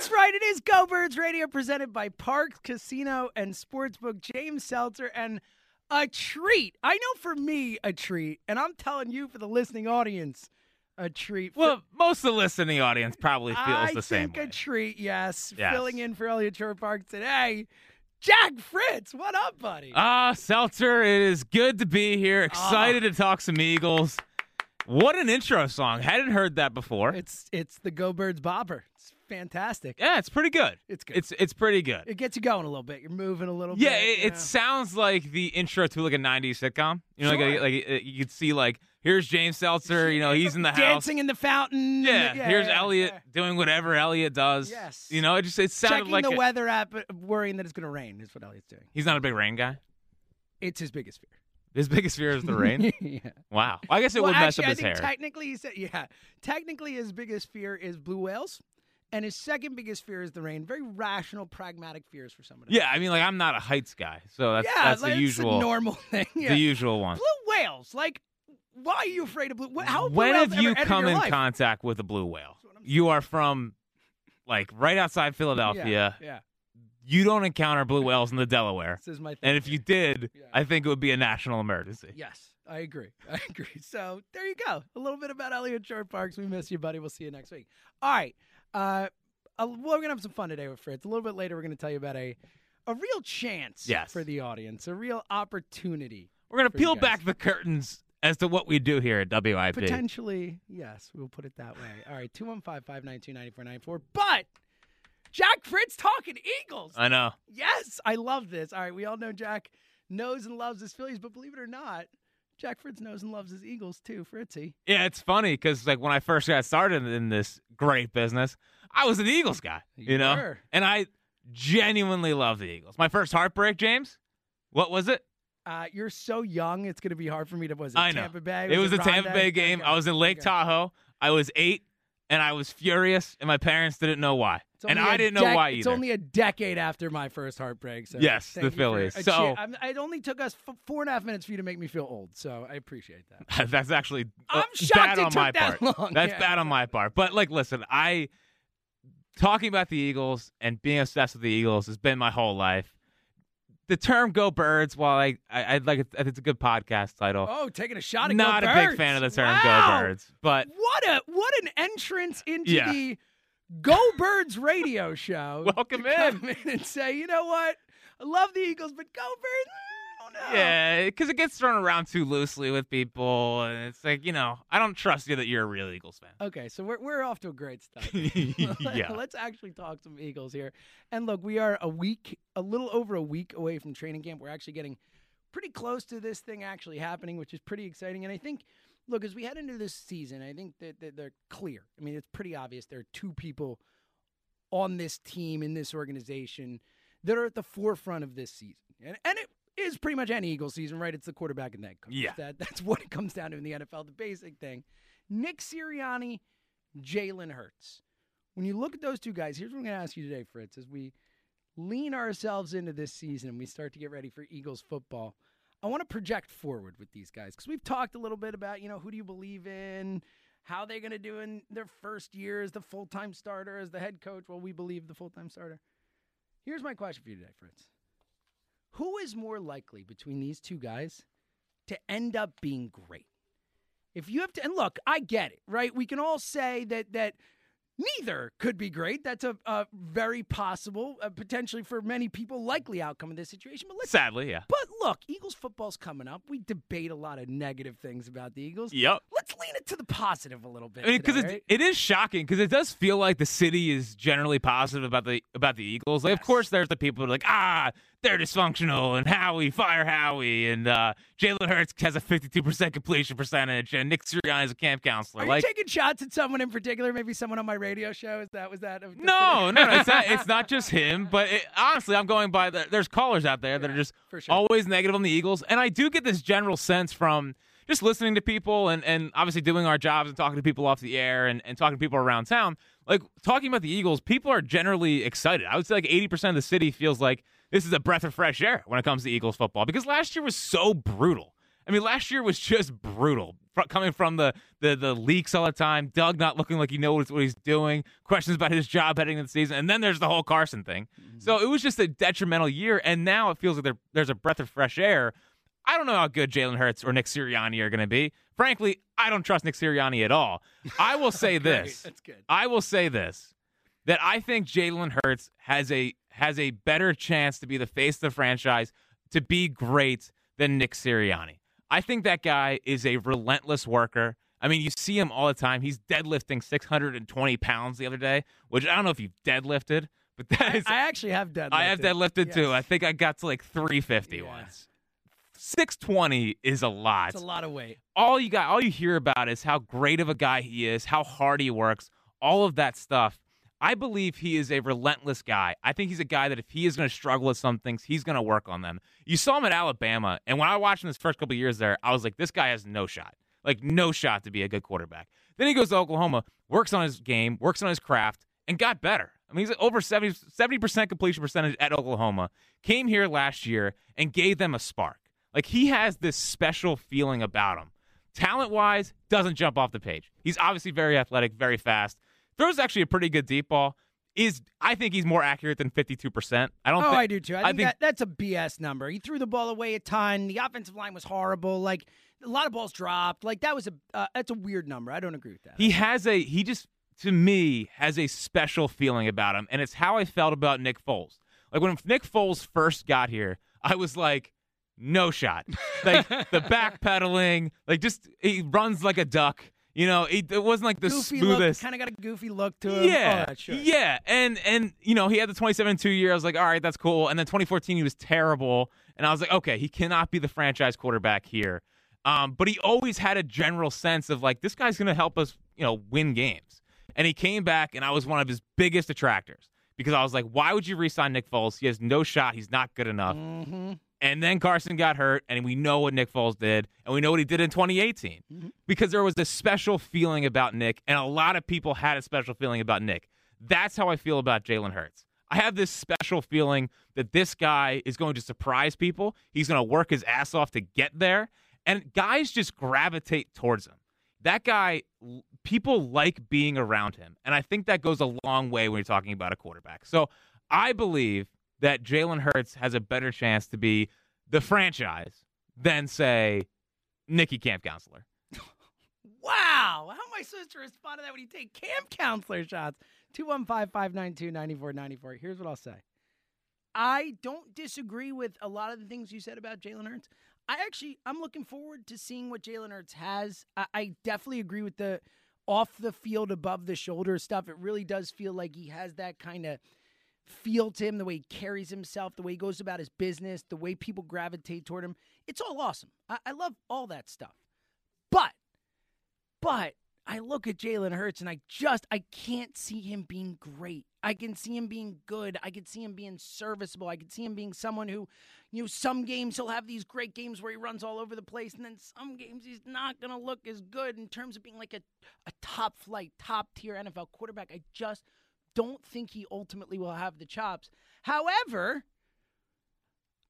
That's right. It is Go Birds Radio presented by Parx Casino and Sportsbook. James Seltzer and a treat. I know for me, a treat. And I'm telling you, for the listening audience, a treat. For- Well, most of the listening audience probably feels I the same I think way. a treat, yes. Yes. Filling in for Eliot Shorr-Parks today. Jack Fritz, what up, buddy? Ah, Seltzer, it is good to be here. Excited to talk some Eagles. What an intro song. Hadn't heard that before. it's it's the Go Birds bobber. It's fantastic. yeah, it's pretty good. It's good. It's it's pretty good. It gets you going a little bit. You're moving a little yeah, bit. it, you it sounds like the intro to like a '90s sitcom. You know, Sure. like, like uh, you could see like here's James Seltzer. You know, he's in the house. dancing in the fountain. Yeah, here's yeah, Eliot yeah. doing whatever Eliot does. Yes. You know, it just it sounded Checking like the a- weather app, worrying that it's going to rain is what Eliot's doing. he's not a big rain guy. It's his biggest fear. His biggest fear is the rain. yeah. wow. I guess it well, would mess actually, up I his think hair. technically, he said, yeah, technically his biggest fear is blue whales, and his second biggest fear is the rain. Very rational, pragmatic fears for somebody. Yeah, I mean, like I'm not a heights guy, so that's yeah, that's like, the usual, normal thing. Yeah. the usual one. blue whales, like, why are you afraid of blue? How blue when have you come in life? contact with a blue whale? You are from like right outside Philadelphia. Yeah, yeah. You don't encounter blue whales in the Delaware, This is my thing. and if you did, Yeah. I think it would be a national emergency. Yes, I agree. I agree. So there you go. A little bit about Eliot Shorr-Parks. We miss you, buddy. We'll see you next week. All right. Uh, we're gonna have some fun today with Fritz. A little bit later, we're gonna tell you about a a real chance Yes. for the audience, a real opportunity. We're gonna peel back the curtains as to what we do here at WIP. Potentially, yes, we'll put it that way. All right, 215 592 9494. But Jack Fritz talking Eagles. I know. Yes, I love this. All right, we all know Jack knows and loves his Phillies, but believe it or not, Jack Fritz knows and loves his Eagles too, Fritzy. Yeah, it's funny because like when I first got started in this great business, I was an Eagles guy, you, You know, were. and I genuinely love the Eagles. My first heartbreak, James. What was it? Uh, you're so young; it's going to be hard for me to. Was it I know. Tampa Bay? it was a Tampa Bay game. Okay, I was in Lake okay. Tahoe. I was eight, and I was furious, and my parents didn't know why, and I didn't know why It's only a decade after my first heartbreak. So Yes, the for Phillies. So- it only took us f- four and a half minutes for you to make me feel old. So I appreciate that. That's actually I'm uh, shocked bad it on took my that part. long. That's Yeah. bad on my part. But like, listen, I talking about the Eagles and being obsessed with the Eagles has been my whole life. The term "Go Birds," while I, I I'd like it, it's a good podcast title. Oh, taking a shot at Not Go a big fan of the term Wow. "Go Birds," but What a what an entrance into Yeah. the Go Birds radio show. Welcome to in. come in and say, you know what? I love the Eagles, but Go Birds. Mm, I don't know. yeah, because it gets thrown around too loosely with people, and it's like you know, I don't trust you that you're a real Eagles fan. Okay, so we're we're off to a great start. yeah, Let's actually talk some Eagles here. And look, we are a week, a little over a week away from training camp. We're actually getting pretty close to this thing actually happening, which is pretty exciting. And I think, look, as we head into this season, I think that, that they're clear. I mean, it's pretty obvious there are two people on this team in this organization that are at the forefront of this season. And and it is pretty much any Eagle season, right? It's the quarterback and that coach. Yeah. That, that's what it comes down to in the NFL, the basic thing. Nick Sirianni, Jalen Hurts. When you look at those two guys, here's what I'm going to ask you today, Fritz, as we lean ourselves into this season and we start to get ready for Eagles football. I want to project forward with these guys because we've talked a little bit about, you know, who do you believe in, how they're going to do in their first year as the full time starter, as the head coach. Well, we believe the full time starter. Here's my question for you today, Fritz. Who is more likely between these two guys to end up being great? If you have to, and look, I get it, right? We can all say that that neither could be great. That's a, a very possible, uh, potentially for many people, likely outcome of this situation. But let's Sadly, yeah. but look, Eagles football's coming up. We debate a lot of negative things about the Eagles. Yep. Let's lean it to the positive a little bit. I mean, because it, right? it is shocking because it does feel like the city is generally positive about the about the Eagles. Like, of course, there's the people who are like, ah, they're dysfunctional, and Howie, fire Howie, and uh, Jalen Hurts has a 52% completion percentage, and Nick Sirianni is a camp counselor. Are like, you taking shots at someone in particular? Maybe someone on my radio show? Is that was that? no, no, no, it's not. It's not just him, but it, honestly, I'm going by. The, there's callers out there that are just sure. always negative on the Eagles, and I do get this general sense from just listening to people and, and obviously doing our jobs and talking to people off the air and, and talking to people around town. Like talking about the Eagles, people are generally excited. I would say like 80% of the city feels like this is a breath of fresh air when it comes to Eagles football because last year was so brutal. I mean, last year was just brutal. Coming from the, the the leaks all the time, Doug not looking like he knows what he's doing, questions about his job heading into the season, and then there's the whole Carson thing. Mm-hmm. So it was just a detrimental year, and now it feels like there, there's a breath of fresh air. I don't know how good Jalen Hurts or Nick Sirianni are going to be. Frankly, I don't trust Nick Sirianni at all. I will say this. That's good. I will say this that I think Jalen Hurts has a has a better chance to be the face of the franchise to be great than Nick Sirianni. I think that guy is a relentless worker. I mean, you see him all the time. He's deadlifting 620 pounds the other day, which I don't know if you've deadlifted, but that is I actually have deadlifted. I have deadlifted too. I think I got to like 350 Yeah. once. 620 is a lot It's a lot of weight. all you got all you hear about is how great of a guy he is how hard he works all of that stuff i believe he is a relentless guy. I think he's a guy that if he is going to struggle with some things he's going to work on them. You saw him at alabama and when i watched him his first couple years there i was like this guy has no shot. Like no shot to be a good quarterback. Then he goes to oklahoma works on his game works on his craft and got better. I mean he's over 70, 70% completion percentage at oklahoma came here last year and gave them a spark. Like he has this special feeling about him. Talent wise, doesn't jump off the page. He's obviously very athletic, very fast. Throws actually a pretty good deep ball. Is I think he's more accurate than fifty two percent. I don't. Oh, think, I do too. I I think, think- that, that's a BS number. He threw the ball away a ton. The offensive line was horrible. Like a lot of balls dropped. Like that was a uh, that's a weird number. I don't agree with that. He has a he just to me has a special feeling about him, and it's how I felt about Nick Foles. Like when Nick Foles first got here, I was like, no shot. Like the backpedaling, like just he runs like a duck. You know, he, it wasn't like the goofy smoothest. look, kind of got a goofy look to him. Yeah, oh, sure. yeah, and and you know he had the 27-2 year. I was like, all right, that's cool. And then 2014 he was terrible, and I was like, okay, he cannot be the franchise quarterback here. Um, but he always had a general sense of like this guy's going to help us, you know, win games. And he came back, and I was one of his biggest attractors because I was like, why would you re-sign Nick Foles? He has no shot. He's not good enough. Mm-hmm. And then Carson got hurt, and we know what Nick Foles did, and we know what he did in 2018 mm-hmm. because there was this special feeling about Nick, and a lot of people had a special feeling about Nick. That's how I feel about Jalen Hurts. I have this special feeling that this guy is going to surprise people. He's going to work his ass off to get there, and guys just gravitate towards him. That guy, people like being around him, and I think that goes a long way when you're talking about a quarterback. So I believe that Jalen Hurts has a better chance to be the franchise than, say, Nicky Camp Counselor. Wow. How am I supposed to respond to that when you take camp counselor shots? 215 592 9494. Here's what I'll say I don't disagree with a lot of the things you said about Jalen Hurts. I actually, I'm looking forward to seeing what Jalen Hurts has. I, I definitely agree with the off the field, above the shoulder stuff. It really does feel like he has that kind of feel to him, the way he carries himself, the way he goes about his business, the way people gravitate toward him. It's all awesome. I, I love all that stuff. But, but I look at Jalen Hurts and I just I can't see him being great. I can see him being good. I can see him being serviceable. I can see him being someone who, you know, some games he'll have these great games where he runs all over the place, and then some games he's not gonna look as good in terms of being like a, a top flight, top tier NFL quarterback. I just don't think he ultimately will have the chops. However,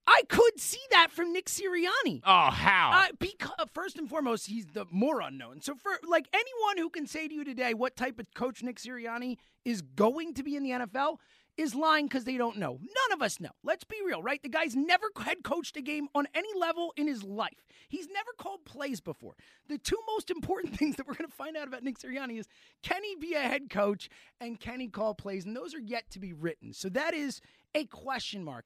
I could see that from Nick Sirianni. Oh, how? Uh, because first and foremost, he's the more unknown. So for like anyone who can say to you today what type of coach Nick Sirianni is going to be in the NFL is lying because they don't know. None of us know. Let's be real, right? The guy's never head coached a game on any level in his life. He's never called plays before. The two most important things that we're going to find out about Nick Sirianni is can he be a head coach and can he call plays? And those are yet to be written. So that is a question mark.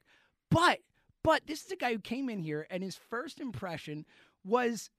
But but this is a guy who came in here and his first impression was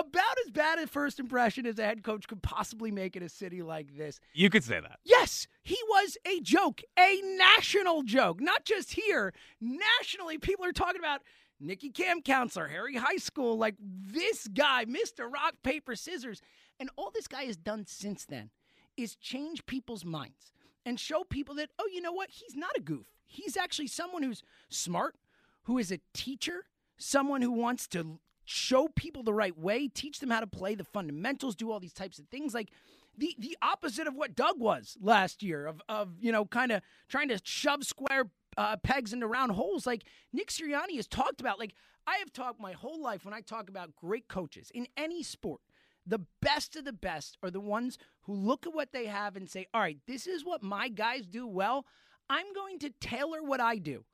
about as bad a first impression as a head coach could possibly make in a city like this. you could say that. Yes, he was a joke, a national joke, not just here. Nationally, people are talking about Nikki Camp Counselor, Harry High School, like this guy, Mr. Rock, Paper, Scissors. And all this guy has done since then is change people's minds and show people that, oh, you know what? He's not a goof. He's actually someone who's smart, who is a teacher, someone who wants to show people the right way, teach them how to play the fundamentals, do all these types of things. Like the the opposite of what Doug was last year of of you know kind of trying to shove square uh, pegs into round holes. Like Nick Sirianni has talked about like I have talked my whole life when I talk about great coaches in any sport the best of the best are the ones who look at what they have and say all right this is what my guys do well. I'm going to tailor what I do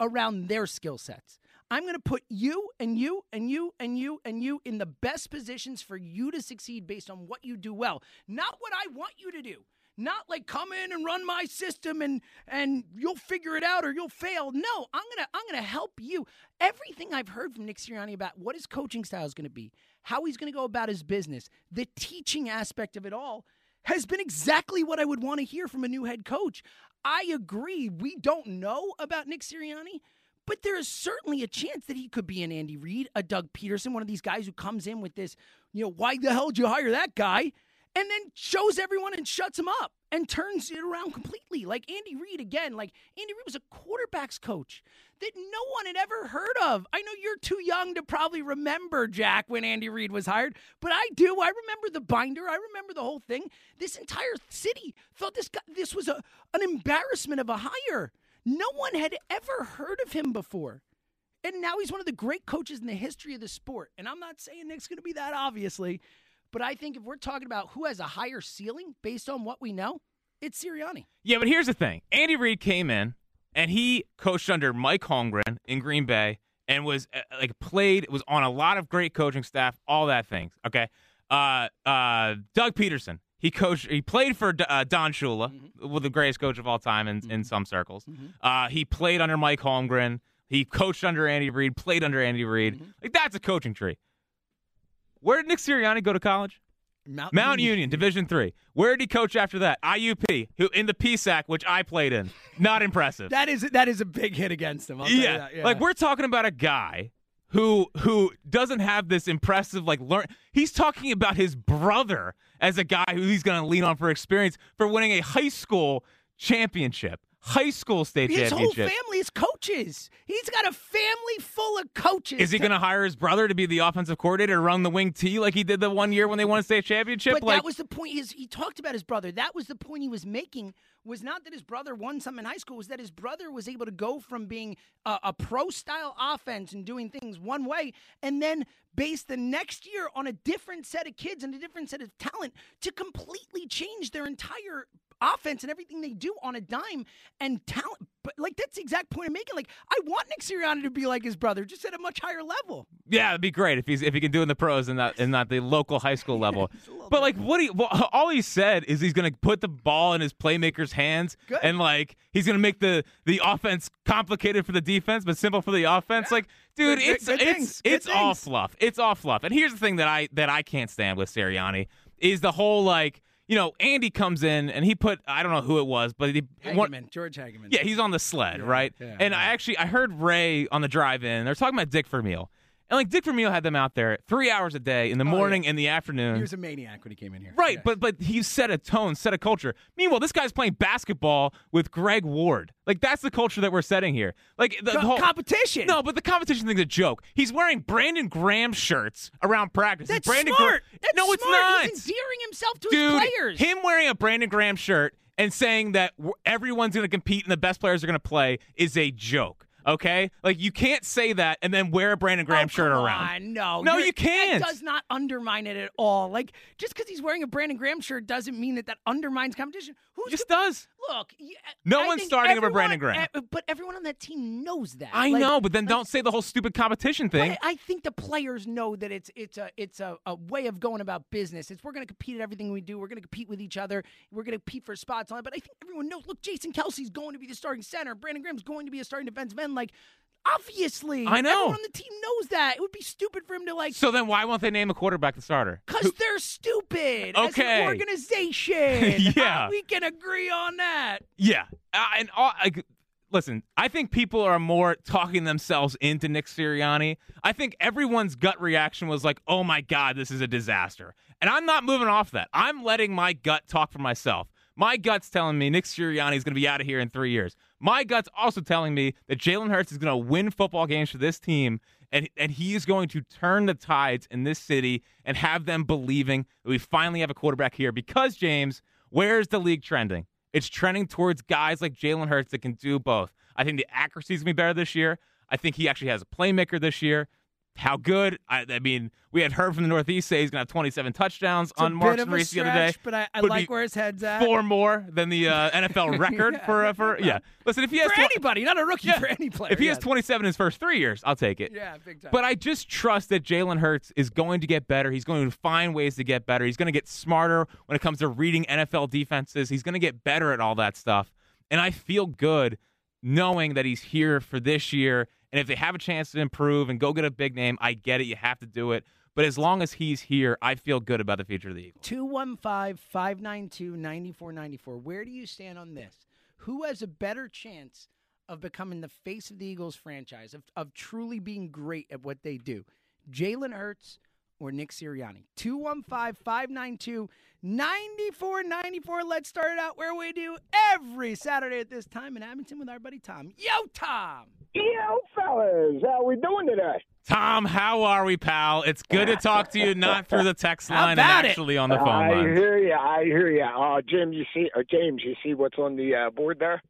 around their skill sets. I'm going to put you and you and you and you and you in the best positions for you to succeed based on what you do well, not what I want you to do. Not like come in and run my system and and you'll figure it out or you'll fail. No, I'm gonna I'm gonna help you. Everything I've heard from Nick Sirianni about what his coaching style is gonna be, how he's gonna go about his business, the teaching aspect of it all has been exactly what I would want to hear from a new head coach. I agree. We don't know about Nick Sirianni, but there is certainly a chance that he could be an Andy Reid, a Doug Pederson, one of these guys who comes in with this, you know, why the hell did you hire that guy? And then shows everyone and shuts him up and turns it around completely. Like Andy Reid, again, like Andy Reid was a quarterback's coach that no one had ever heard of. I know you're too young to probably remember, Jack, when Andy Reid was hired, but I do. I remember the binder. I remember the whole thing. This entire city thought this guy, this was a, an embarrassment of a hire. No one had ever heard of him before. And now he's one of the great coaches in the history of the sport. And I'm not saying Nick's going to be that, obviously. But I think if we're talking about who has a higher ceiling based on what we know, it's Sirianni. Yeah, but here's the thing: Andy Reid came in and he coached under Mike Holmgren in Green Bay and was uh, like played was on a lot of great coaching staff, all that things. Okay, uh, uh, Doug Pederson. He coached. He played for uh, Don Shula, mm-hmm. the greatest coach of all time in, mm-hmm. in some circles. Mm-hmm. Uh, he played under Mike Holmgren. He coached under Andy Reid. Played under Andy Reid. Mm-hmm. Like that's a coaching tree. Where did Nick Sirianni go to college? Mount, Mount Union, Union, Division Three. Where did he coach after that? IUP, who in the PSAC, which I played in. Not impressive. that is that is a big hit against him. Yeah. yeah. like we're talking about a guy who who doesn't have this impressive like learn. He's talking about his brother as a guy who he's going to lean on for experience for winning a high school championship high school state his championship. whole family is coaches. He's got a family full of coaches. Is he going to hire his brother to be the offensive coordinator run the wing T like he did the one year when they won a state championship? But like, that was the point. His, he talked about his brother. That was the point he was making. Was not that his brother won something in high school. Was that his brother was able to go from being a, a pro style offense and doing things one way, and then base the next year on a different set of kids and a different set of talent to completely change their entire offense and everything they do on a dime and talent. But like that's the exact point I'm making. Like I want Nick Sirianni to be like his brother, just at a much higher level. Yeah, it'd be great if he's if he can do it in the pros and not and not the local high school level. but like what he well, all he said is he's going to put the ball in his playmakers' hands Good. and like he's going to make the the offense complicated for the defense but simple for the offense. Yeah. Like, dude, Good- it's good it's things. Good it's all things. fluff. It's all fluff. And here's the thing that I that I can't stand with Sirianni is the whole like you know Andy comes in and he put I don't know who it was but he one- Hegamin, George Hegamin. yeah, he's on the sled, Yeah, right? yeah, and yeah. I actually I heard Ray on the drive-in. They're talking about Dick Vermeil, And like Dick Vermeil had them out there three hours a day in the Oh, morning and the afternoon. He was a maniac when he came in here. Right, Yes. but but he set a tone, set a culture. Meanwhile, this guy's playing basketball with Greg Ward. Like that's the culture that we're setting here. Like the, Co- the whole competition. No, but the competition thing's a joke. He's wearing Brandon Graham shirts around practice. that's Brandon smart. Gra- That's no, it's smart. not. He's endearing himself to Dude, his players. him wearing a Brandon Graham shirt and saying that w- everyone's going to compete and the best players are going to play is a joke. Okay, like you can't say that and then wear a Brandon Graham oh, shirt around. on, No, No, you can't. That does not undermine it at all. Like just because he's wearing a Brandon Graham shirt doesn't mean that that undermines competition. Who's Just the- does. look? Uh, no I one's starting over Brandon Graham. but everyone on that team knows that. I Like, know, but then like, don't say the whole stupid competition thing. I, I think the players know that it's it's a it's a, a way of going about business. It's we're going to compete at everything we do. We're going to compete with each other. We're going to compete for spots on it. But I think everyone knows. Look, Jason Kelce's going to be the starting center. Brandon Graham's going to be a starting defensive end. Like obviously, I know. everyone on the team knows that. It would be stupid for him to like. So then why won't they name a quarterback the starter? Because they're stupid. As Okay. an organization. Yeah. we can agree on that. Yeah, uh, and all, I, listen, I think people are more talking themselves into Nick Sirianni. I think everyone's gut reaction was like, "Oh my God, this is a disaster," and I'm not moving off that. I'm letting my gut talk for myself. My gut's telling me Nick Sirianni is going to be out of here in three years. My gut's also telling me that Jalen Hurts is going to win football games for this team, and and he is going to turn the tides in this city and have them believing that we finally have a quarterback here. Because James, where's the league trending? It's trending towards guys like Jalen Hurts that can do both. I think the accuracy is going to be better this year. I think he actually has a playmaker this year. How good? I, I mean, we had heard from the Northeast say he's going to have 27 touchdowns It's on Marks of and the other day. But I, I like where his head's at. Four more than the uh, NFL record Yeah, for uh, for yeah. Listen, if he has for tw- anybody, not a rookie Yeah. for any player. if he has 27 in his first three years, I'll take it. Yeah, big time. But I just trust that Jalen Hurts is going to get better. He's going to find ways to get better. He's going to get smarter when it comes to reading NFL defenses. He's going to get better at all that stuff. And I feel good knowing that he's here for this year. And if they have a chance to improve and go get a big name, I get it. You have to do it. But as long as he's here, I feel good about the future of the Eagles. 215 592 9494. Where do you stand on this? Who has a better chance of becoming the face of the Eagles franchise, of, of truly being great at what they do? Jalen Hurts or Nick Sirianni? 215 592 9494. Let's start it out where we do every Saturday at this time in Edmonton with our buddy Tom. Yo, Tom! Yo, fellas, how are we doing today? Tom, how are we, pal? It's good to talk to you, not through the text line and about it? actually on the phone I line. hear you. I hear you. Uh, Jim, you see, or James, you see what's on the uh, board there?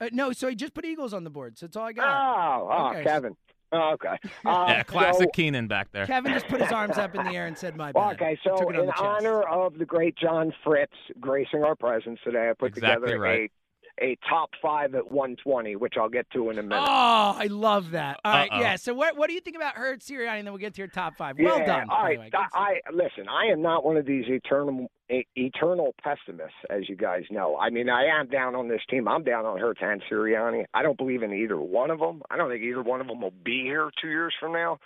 Uh, no, so he just put Eagles on the board, so that's all I got. Oh, oh, Okay. Kevin. Oh, okay. Uh, Yeah, classic so- Keenan back there. Kevin just put his arms up in the air and said, "My bad." Okay, I so it in honor of the great John Fritz gracing our presence today, I put Exactly together right. a a top five at 120, which I'll get to in a minute. Oh, I love that. All right, Uh-oh. yeah. So what what do you think about Hurts, Sirianni, and then we'll get to your top five. Well yeah, done. All right, by right, the way. Good I, I listen. I am not one of these eternal e- eternal pessimists, as you guys know. I mean, I am down on this team. I'm down on Hurts and Sirianni. I don't believe in either one of them. I don't think either one of them will be here two years from now.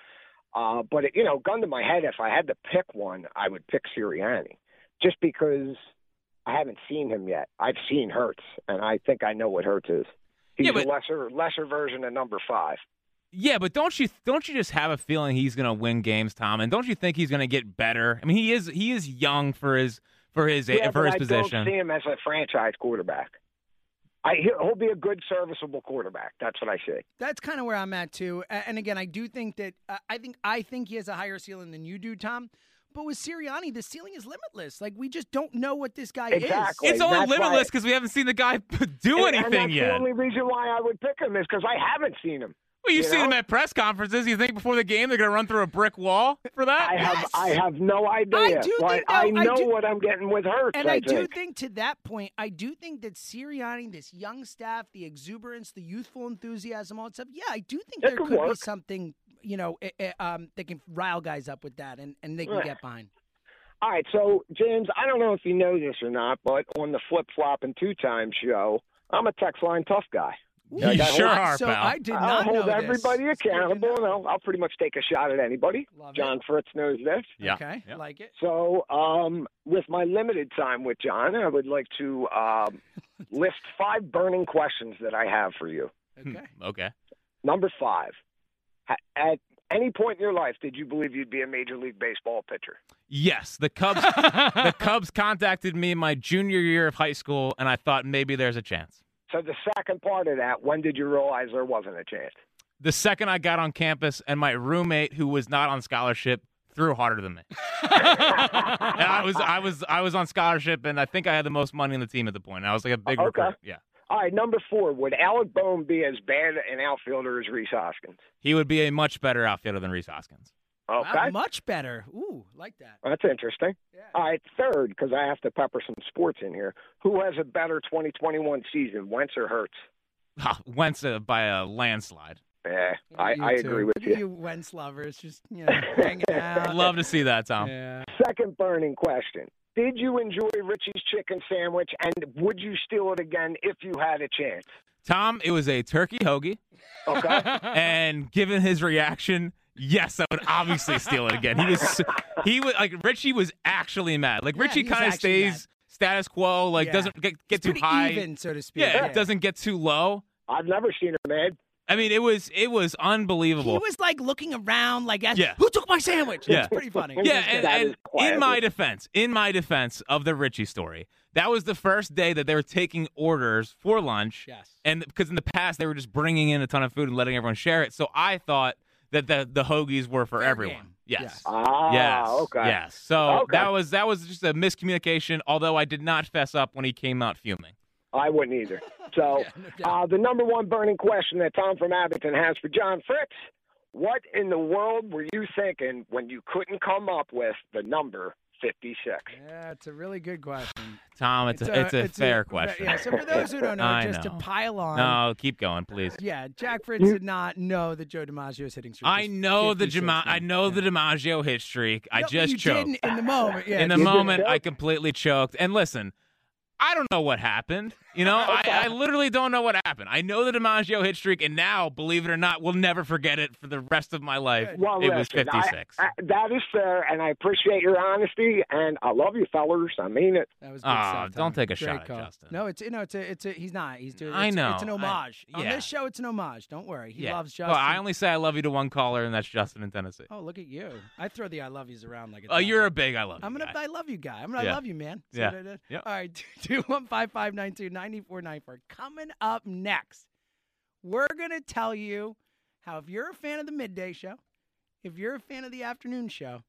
Uh, but it, you know, gun to my head, if I had to pick one, I would pick Sirianni, just because I haven't seen him yet. I've seen Hurts, and I think I know what Hurts is. He's Yeah, but- a lesser lesser version of number five. Yeah, but don't you don't you just have a feeling he's going to win games, Tom? And don't you think he's going to get better? I mean, he is he is young for his for his yeah, for but his I position. don't see him as a franchise quarterback. I he'll he'll be a good serviceable quarterback. That's what I see. That's kind of where I'm at too. And again, I do think that uh, I think I think he has a higher ceiling than you do, Tom. But with Sirianni, the ceiling is limitless. Like we just don't know what this guy Exactly. is. it's only That's limitless because we haven't seen the guy do And- and anything that's yet. The only reason why I would pick him is because I haven't seen him. well, you've you seen him at press conferences. You think before the game they're going to run through a brick wall for that? I have Yes. I have no idea. I do but think, though, I I know do- what I'm getting with Hurts. And I, do think. think to that point, I do think that Sirianni, this young staff, the exuberance, the youthful enthusiasm, all that stuff. Yeah, I do think It there could could be something, you know, eh, eh, um, that can rile guys up with that, and, and they can Right. get behind. All right, so James, I don't know if you know this or not, but on the flip flop and two times show, I'm a text line tough guy. You Yeah, sure whole- are, so pal. I did I'll not hold know this. everybody It's accountable, and. I'll, I'll pretty much take a shot at anybody. Love it. John Fritz knows this. yeah. Okay, Yeah. like it. So, um, with my limited time with John, I would like to um, list five burning questions that I have for you. Okay. Okay. Number five, ha- at any point in your life did you believe you'd be a Major League Baseball pitcher? Yes, the Cubs. the Cubs contacted me my junior year of high school, and I thought maybe there's a chance. So the second part of that, when did you realize there wasn't a chance? The second I got on campus, and my roommate, who was not on scholarship, threw harder than me. and I was, I was, I was on scholarship, and I think I had the most money in the team at the point. I was like a big Okay. recruit. Yeah, All right, number four, would Alec Bohm be as bad an outfielder as Rhys Hoskins? he would be a much better outfielder than Rhys Hoskins. Wow, Okay, much better. Ooh, like that. that's interesting. Yeah. All right, third, because I have to pepper some sports in here. Who has a better 2021 season, Wentz or Hurts? Ha, Wentz uh, by a landslide. Yeah, I, I agree with you. you Wentz lovers, just you know, hanging out. I'd love to see that, Tom. Yeah. Second burning question. Did you enjoy Richie's chicken sandwich, and would you steal it again if you had a chance? Tom, it was a turkey hoagie, Okay. and given his reaction, yes, I would obviously steal it again. He was, he was like Richie was actually mad. Like Yeah, Richie he's kind of actually stays status quo, like Yeah. doesn't get, get It's too high. even, so to speak. Yeah, it doesn't get too low. I've never seen him mad. I mean, it was it was unbelievable. He was like looking around, like, ask- Yeah. "Who took my sandwich?" Yeah. It's pretty funny. yeah, and, and in my defense, in my defense of the Richie story, that was the first day that they were taking orders for lunch. Yes. And because in the past they were just bringing in a ton of food and letting everyone share it, so I thought that the the hoagies were for Fair everyone. game. Yes. Yes. Ah, yes. okay. Yes. So Okay. that was that was just a miscommunication. Although I did not fess up when he came out fuming. I wouldn't either. So, Yeah, no uh, the number one burning question that Tom from Abington has for John Fritz What in the world were you thinking when you couldn't come up with the number 56? Yeah, it's a really good question. Tom, it's, a, it's a fair question. Yeah, so for those who don't know, I just know. to pile on. No, keep going, please. Yeah, Jack Fritz did not know that Joe DiMaggio is hitting streak. I know the 56, Dima- I know Yeah. the DiMaggio hit streak. I just you choked. didn't in the moment. Yeah, in the You just- did moment, choke? I completely choked. And listen, I don't know what happened. You know, Okay. I, I literally don't know what happened. I know the DiMaggio hit streak, and now, believe it or not, we'll never forget it for the rest of my life. Well, it was listen, I- 56. I- that is fair, and I appreciate your honesty, and I love you, fellers. I mean it. That was good Aw, stuff, don't take a Great shot at call. Justin. No, it's you know it's a it's a he's not he's doing. I know. it's an I- homage on this show. It's an homage. Don't worry, he yeah. loves Justin. Well, I only say I love you to one caller, and that's Justin in Tennessee. Oh, look at you! I throw the I love yous around like. It's Oh, you're a big I love you I'm gonna. guy. I love you guy. I'm gonna. Yeah. I love you, man. See Yeah. what I did? Yep. All right. Two one five five nine two ninety four nine four. Coming up next, we're gonna tell you how if you're a fan of the midday show, if you're a fan of the afternoon show,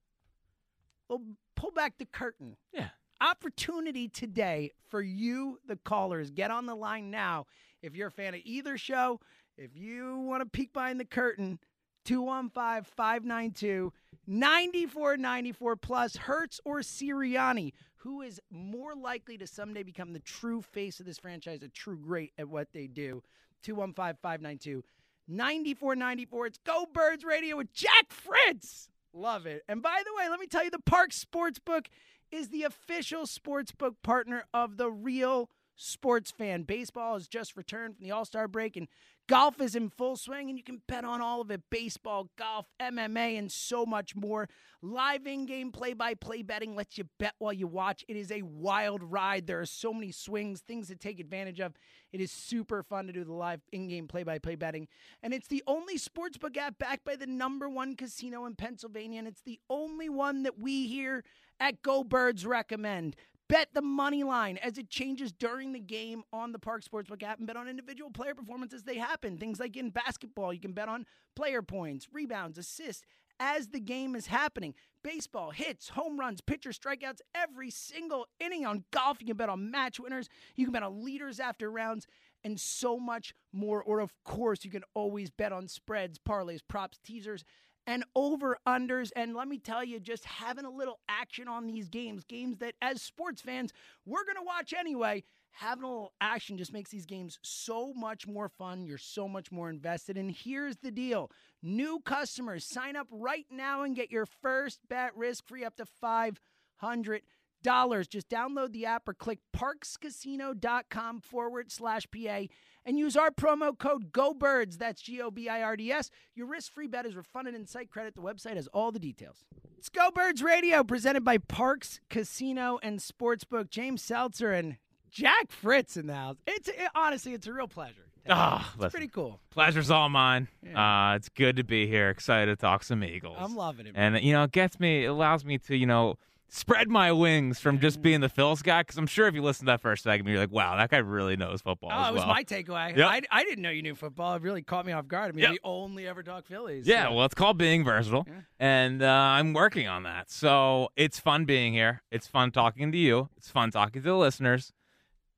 we'll pull back the curtain. Yeah. Opportunity today for you, the callers. Get on the line now. If you're a fan of either show, if you want to peek behind the curtain, 215 592 9494 plus Hurts or Sirianni. Who is more likely to someday become the true face of this franchise, a true great at what they do? 215 592 9494. It's Go Birds Radio with Jack Fritz. Love it. And by the way, let me tell you the Parx Sportsbook is the official sportsbook partner of the real sports fan. Baseball has just returned from the All Star break, and golf is in full swing, and you can bet on all of it baseball, golf, MMA, and so much more. Live in game play by play betting lets you bet while you watch. It is a wild ride. There are so many swings, things to take advantage of. It is super fun to do the live in game play by play betting. And it's the only sportsbook app backed by the number one casino in Pennsylvania. And it's the only one that we here at Go Birds recommend. Bet the money line as it changes during the game on the Parx Sportsbook app and bet on individual player performances as they happen. Things like in basketball, you can bet on player points, rebounds, assists as the game is happening. Baseball, hits, home runs, pitcher strikeouts, every single inning on golf. You can bet on match winners. You can bet on leaders after rounds and so much more. Or, of course, you can always bet on spreads, parlays, props, teasers, and over unders. And let me tell you, just having a little action on these games, games that as sports fans, we're going to watch anyway. Having a little action just makes these games so much more fun. You're so much more invested. And here's the deal new customers sign up right now and get your first bet risk free up to $500. Just download the app or click parxcasino.com forward slash PA and use our promo code GOBIRDS. That's G O B I R D S. Your risk free bet is refunded in site credit. The website has all the details. It's Go Birds Radio, presented by Parx Casino and Sportsbook. James Seltzer and Jack Fritz in the house. It's it, honestly, it's a real pleasure. Ah, It's listen. pretty cool. Pleasure's all mine. Yeah. Uh, it's good to be here. Excited to talk some Eagles. I'm loving it. and you know, it gets me. It allows me to you know spread my wings from just being the Phils guy. Because I'm sure if you listen to that first segment, you're like, wow, that guy really knows football. Oh, it was well. my takeaway. Yep. I, I didn't know you knew football. It really caught me off guard. I mean, Yep. we only ever talk Phillies. Yeah, so- well, it's called being versatile, Yeah. and uh, I'm working on that. So it's fun being here. It's fun talking to you. It's fun talking to the listeners,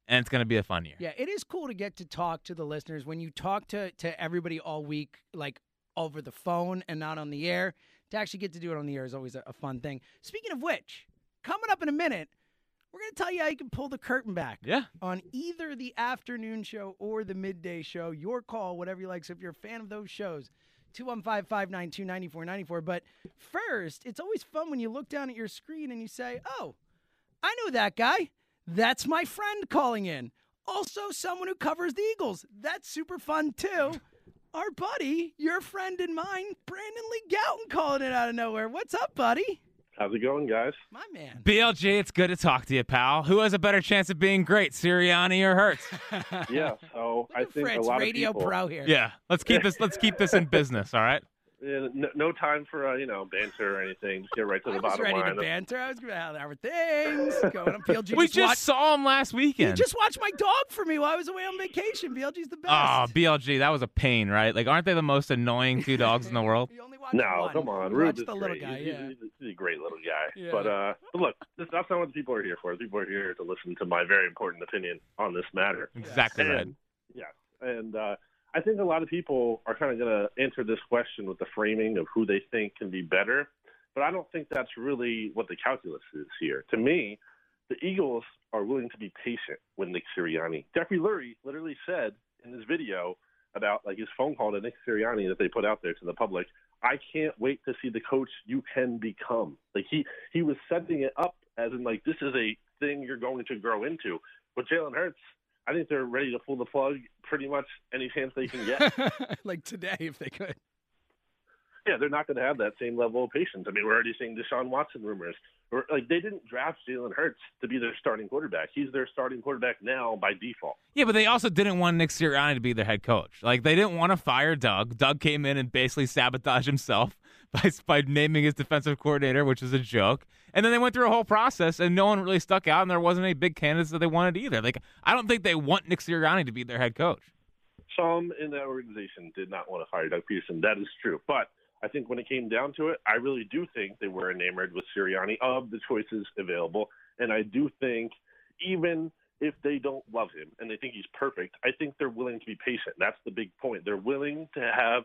and it's going to be a fun year. Yeah, it is cool to get to talk to the listeners when you talk to to everybody all week, like over the phone and not on the air. To actually get to do it on the air is always a, a fun thing. Speaking of which, coming up in a minute, we're going to tell you how you can pull the curtain back Yeah. on either the afternoon show or the midday show. Your call, whatever you like. So if you're a fan of those shows, 215 592 9494. But first, it's always fun when you look down at your screen and you say, oh, I know that guy. That's my friend calling in. Also, someone who covers the Eagles. That's super fun, too. Our buddy, your friend and mine, Brandon Lee Gowton calling it out of nowhere. What's up, buddy? How's it going, guys? My man. BLG, it's good to talk to you, pal. Who has a better chance of being great, Sirianni or Hurts? Yeah, so I think Fritz, a lot Radio of people. Pro here. yeah, let's keep this. Let's keep this in business. All right. Yeah, no, no time for uh, you know banter or anything. Just get right to I the was bottom ready line. to banter. I was going to how there were things going on. BLG we just, just watched, saw him last he weekend. just watched my dog for me while I was away on vacation. BLG's the best. Oh, BLG, that was a pain, right? Like, aren't they the most annoying two dogs in the world? You only watched no, one. come on, You Rube is the little guy. he's, yeah. he's, he's a great little guy. Yeah. But uh, but look, this, that's not what the people are here for. The people are here to listen to my very important opinion on this matter. Exactly right. And, yes, and uh, I think a lot of people are kind of going to answer this question with the framing of who they think can be better, but I don't think that's really what the calculus is here. To me, the Eagles are willing to be patient with Nick Sirianni. Jeffrey Lurie literally said in this video about like his phone call to Nick Sirianni that they put out there to the public, I can't wait to see the coach you can become. Like he he was setting it up as in like this is a thing you're going to grow into. But Jalen Hurts, I think they're ready to pull the plug pretty much any chance they can get. like today, if they could. yeah, they're not going to have that same level of patience. I mean, we're already seeing Deshaun Watson rumors. Or, like they didn't draft Jalen Hurts to be their starting quarterback. He's their starting quarterback now by default. Yeah, but they also didn't want Nick Sirianni to be their head coach. Like they didn't want to fire Doug. Doug came in and basically sabotaged himself by by naming his defensive coordinator, which is a joke. And then they went through a whole process, and no one really stuck out, and there wasn't any big candidates that they wanted either. Like I don't think they want Nick Sirianni to be their head coach. Some in that organization did not want to fire Doug Pederson. That is true. But I think when it came down to it, I really do think they were enamored with Sirianni of the choices available. And I do think even if they don't love him and they think he's perfect, I think they're willing to be patient. That's the big point. They're willing to have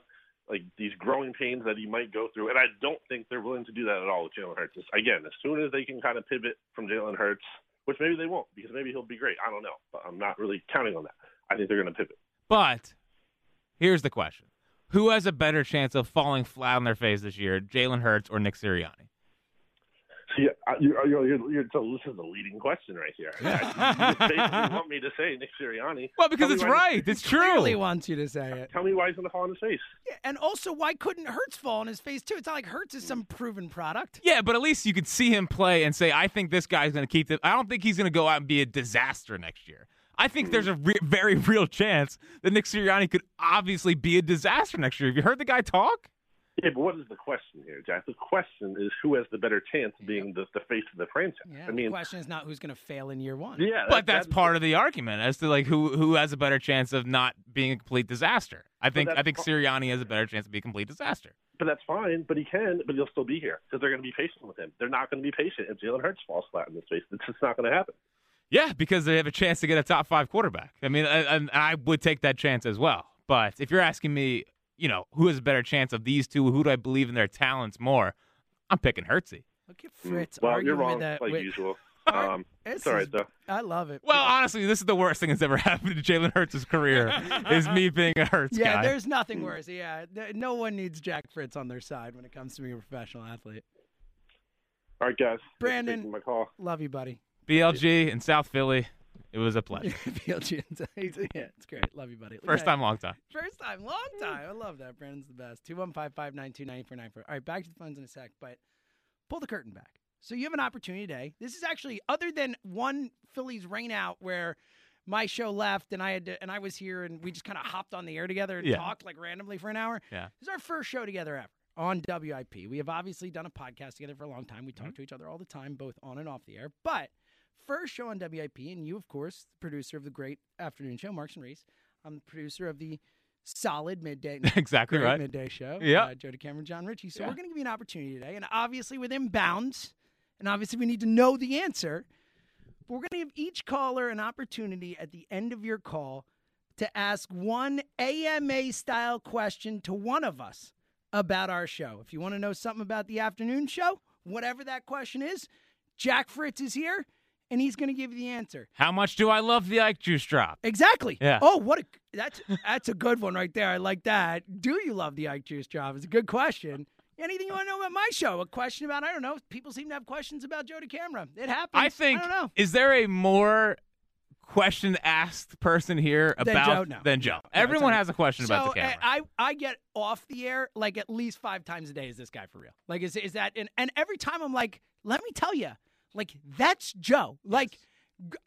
like these growing pains that he might go through. And I don't think they're willing to do that at all with Jalen Hurts. Again, as soon as they can kind of pivot from Jalen Hurts, which maybe they won't because maybe he'll be great. I don't know. But I'm not really counting on that. I think they're going to pivot. But here's the question: Who has a better chance of falling flat on their face this year, Jalen Hurts or Nick Sirianni? See, you're, you're, you're, you're, so this is a leading question right here. you just basically want me to say Nick Sirianni. Well, because it's right. It's Clearly true. wants you to say it. Tell me why he's going to fall on his face. Yeah, and also, why couldn't Hurts fall on his face too? It's not like Hurts is some proven product. Yeah, but at least you could see him play and say, "I think this guy's going to keep it." I don't think he's going to go out and be a disaster next year. I think there's a re- very real chance that Nick Sirianni could obviously be a disaster next year. Have you heard the guy talk? Yeah, but what is the question here, Jack? The question is who has the better chance of being the, the face of the franchise. Yeah, I mean, the question is not who's going to fail in year one. yeah, But that- that's that- part of the argument as to like who who has a better chance of not being a complete disaster. I think that's I think Sirianni has a better chance to be a complete disaster. But that's fine. But he can. But he'll still be here because they're going to be patient with him. They're not going to be patient if Jalen Hurts falls flat in his face. It's just not going to happen. Yeah, because they have a chance to get a top five quarterback. I mean, I, and I would take that chance as well. But if you're asking me, you know, who has a better chance of these two? Who do I believe in their talents more? I'm picking Hurtsy. Look at Fritz Mm, well, arguing you're wrong, that. like with- usual. Um, This it's all right is- though. I love it. Well, honestly, this is the worst thing that's ever happened to Jalen Hurts' career. is me being a Hurts yeah, guy. there's nothing worse. Yeah, no one needs Jack Fritz on their side when it comes to being a professional athlete. All right, guys. Brandon. taking my call. Love you, buddy. BLG in South Philly. It was a pleasure. BLG. yeah, it's great. Love you, buddy. Look First at time, long time. First time, long time. I love that. Brandon's the best. 215 592 9494. All right, back to the phones in a sec, but pull the curtain back. So you have an opportunity today. This is actually, other than one Phillies rain out where my show left and I had to, and I was here and we just kind of hopped on the air together and Yeah. talked like randomly for an hour. Yeah. This is our first show together ever on WIP. We have obviously done a podcast together for a long time. We talk Mm-hmm. to each other all the time, both on and off the air. But first show on WIP, and you, of course, the producer of the great afternoon show, Marks and Reese. I'm the producer of the solid midday, exactly right. midday show. Yeah. uh, Jody Cameron, Jon Ritchie. So Yeah. we're going to give you an opportunity today, and obviously within bounds, and obviously we need to know the answer. But we're going to give each caller an opportunity at the end of your call to ask one AMA style question to one of us about our show. If you want to know something about the afternoon show, whatever that question is, Jack Fritz is here and he's going to give you the answer. How much do I love the Ike Juice drop? Exactly. Yeah. Oh, what a that's that's a good one right there. I like that. Do you love the Ike Juice drop? It's a good question. Anything you want to know about my show? A question about I don't know. People seem to have questions about Joe DeCamara. It happens. I think. I don't know. Is there a more question asked person here about Than Joe? No. than Joe? No, Everyone has a question so about DeCamara. I I get off the air like at least five times a day. Is this guy for real? Like is is that and, and every time I'm like, let me tell you, like that's Joe. Like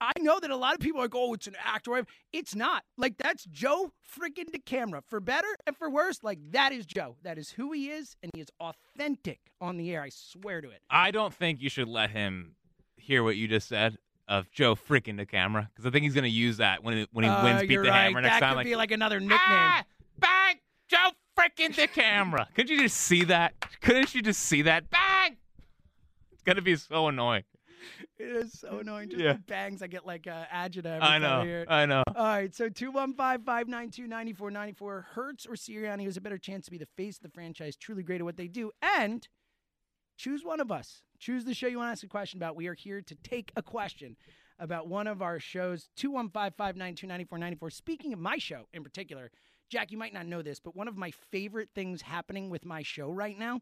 I know that a lot of people are like, oh, it's an actor. It's not. Like that's Joe freaking DeCamara. For better and for worse, like that is Joe. That is who he is, and he is authentic on the air. I swear to it. I don't think you should let him hear what you just said of Joe freaking DeCamara because I think he's going to use that when he, when he Uh, wins beat the right. hammer next that time. could Like, be like another nickname. ah, bang, Joe freaking DeCamara. Could you just see that? Couldn't you just see that? Bang! It's going to be so annoying. It is so annoying. Just Yeah. the bangs. I get like uh, agita every I know. I know. All right, so 215 592 9494. Hurts or Sirianni has a better chance to be the face of the franchise, truly great at what they do. And choose one of us. Choose the show you want to ask a question about. We are here to take a question about one of our shows. 215 592 9494. Speaking of my show in particular, Jack, you might not know this, but one of my favorite things happening with my show right now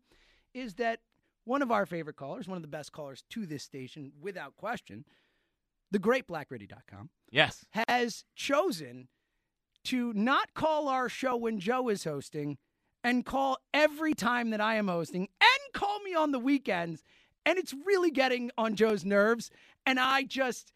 is that one of our favorite callers, one of the best callers to this station, without question, the great blackgritty.com Yes. has chosen to not call our show when Joe is hosting and call every time that I am hosting and call me on the weekends. And it's really getting on Joe's nerves. And I just,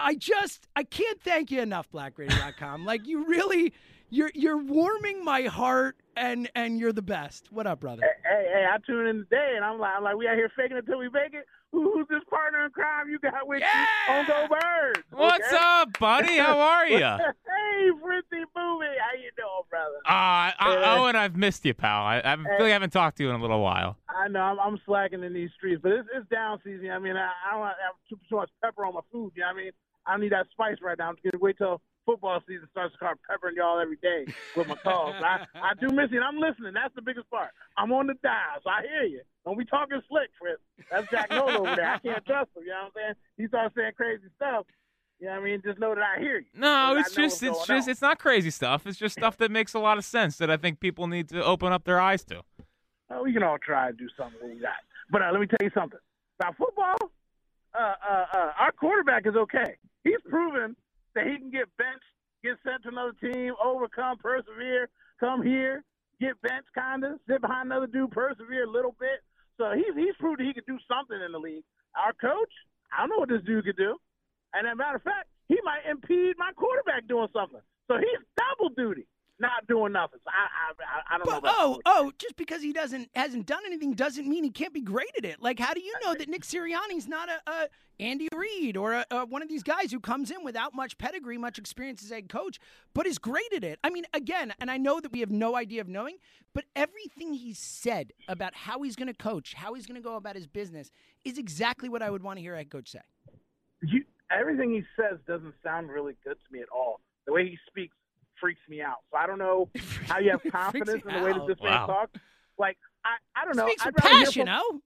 I just, I can't thank you enough, blackgritty.com. like you really, you're, you're warming my heart and, and you're the best. What up, brother? Hey, hey, I tune in today, and I'm like, I'm like, we out here faking it till we make it. Who, who's this partner in crime you got with Yeah! you on Go Birds? What's up, buddy? How are you? Uh, hey, Fritzy Booby, how you doing, brother? I, Yeah. Owen, I've missed you, pal. I, feel like I really haven't talked to you in a little while. I know I'm, I'm slacking in these streets, but it's, it's down season. I mean, I, I don't have too, too much pepper on my food. You know what I mean? I need that spice right now. I'm just gonna wait till football season starts to start peppering y'all every day with my calls. I, I do miss you, and I'm listening. That's the biggest part. I'm on the dial, so I hear you. Don't be talking slick, Chris. That's Jack Nolan over there. I can't trust him. You know what I'm saying? He starts saying crazy stuff. You know what I mean? Just know that I hear you. No, it's just it's just on. it's not crazy stuff. It's just stuff that makes a lot of sense that I think people need to open up their eyes to. Oh, we can all try to do something we got. But uh, let me tell you something about football. Uh, uh, uh, our quarterback is okay. He's proven that he can get benched, get sent to another team, overcome, persevere, come here, get benched, kind of sit behind another dude, persevere a little bit. So he's he's proved he can do something in the league. Our coach, I don't know what this dude could do. And as a matter of fact, he might impede my quarterback doing something. So he's double duty, not doing nothing. So I I, I, don't know But about oh, oh, just because he doesn't hasn't done anything doesn't mean he can't be great at it. Like, how do you know that Nick Sirianni's not a, a Andy Reid or a, a, one of these guys who comes in without much pedigree, much experience as head coach, but is great at it? I mean, again, and I know that we have no idea of knowing, but everything he's said about how he's going to coach, how he's going to go about his business, is exactly what I would want to hear a head coach say. you, everything he says doesn't sound really good to me at all. The way he speaks freaks me out. So I don't know how you have confidence you in the way that out. this man talks. Like I, I don't know. Speaks I'd with passion, from- oh,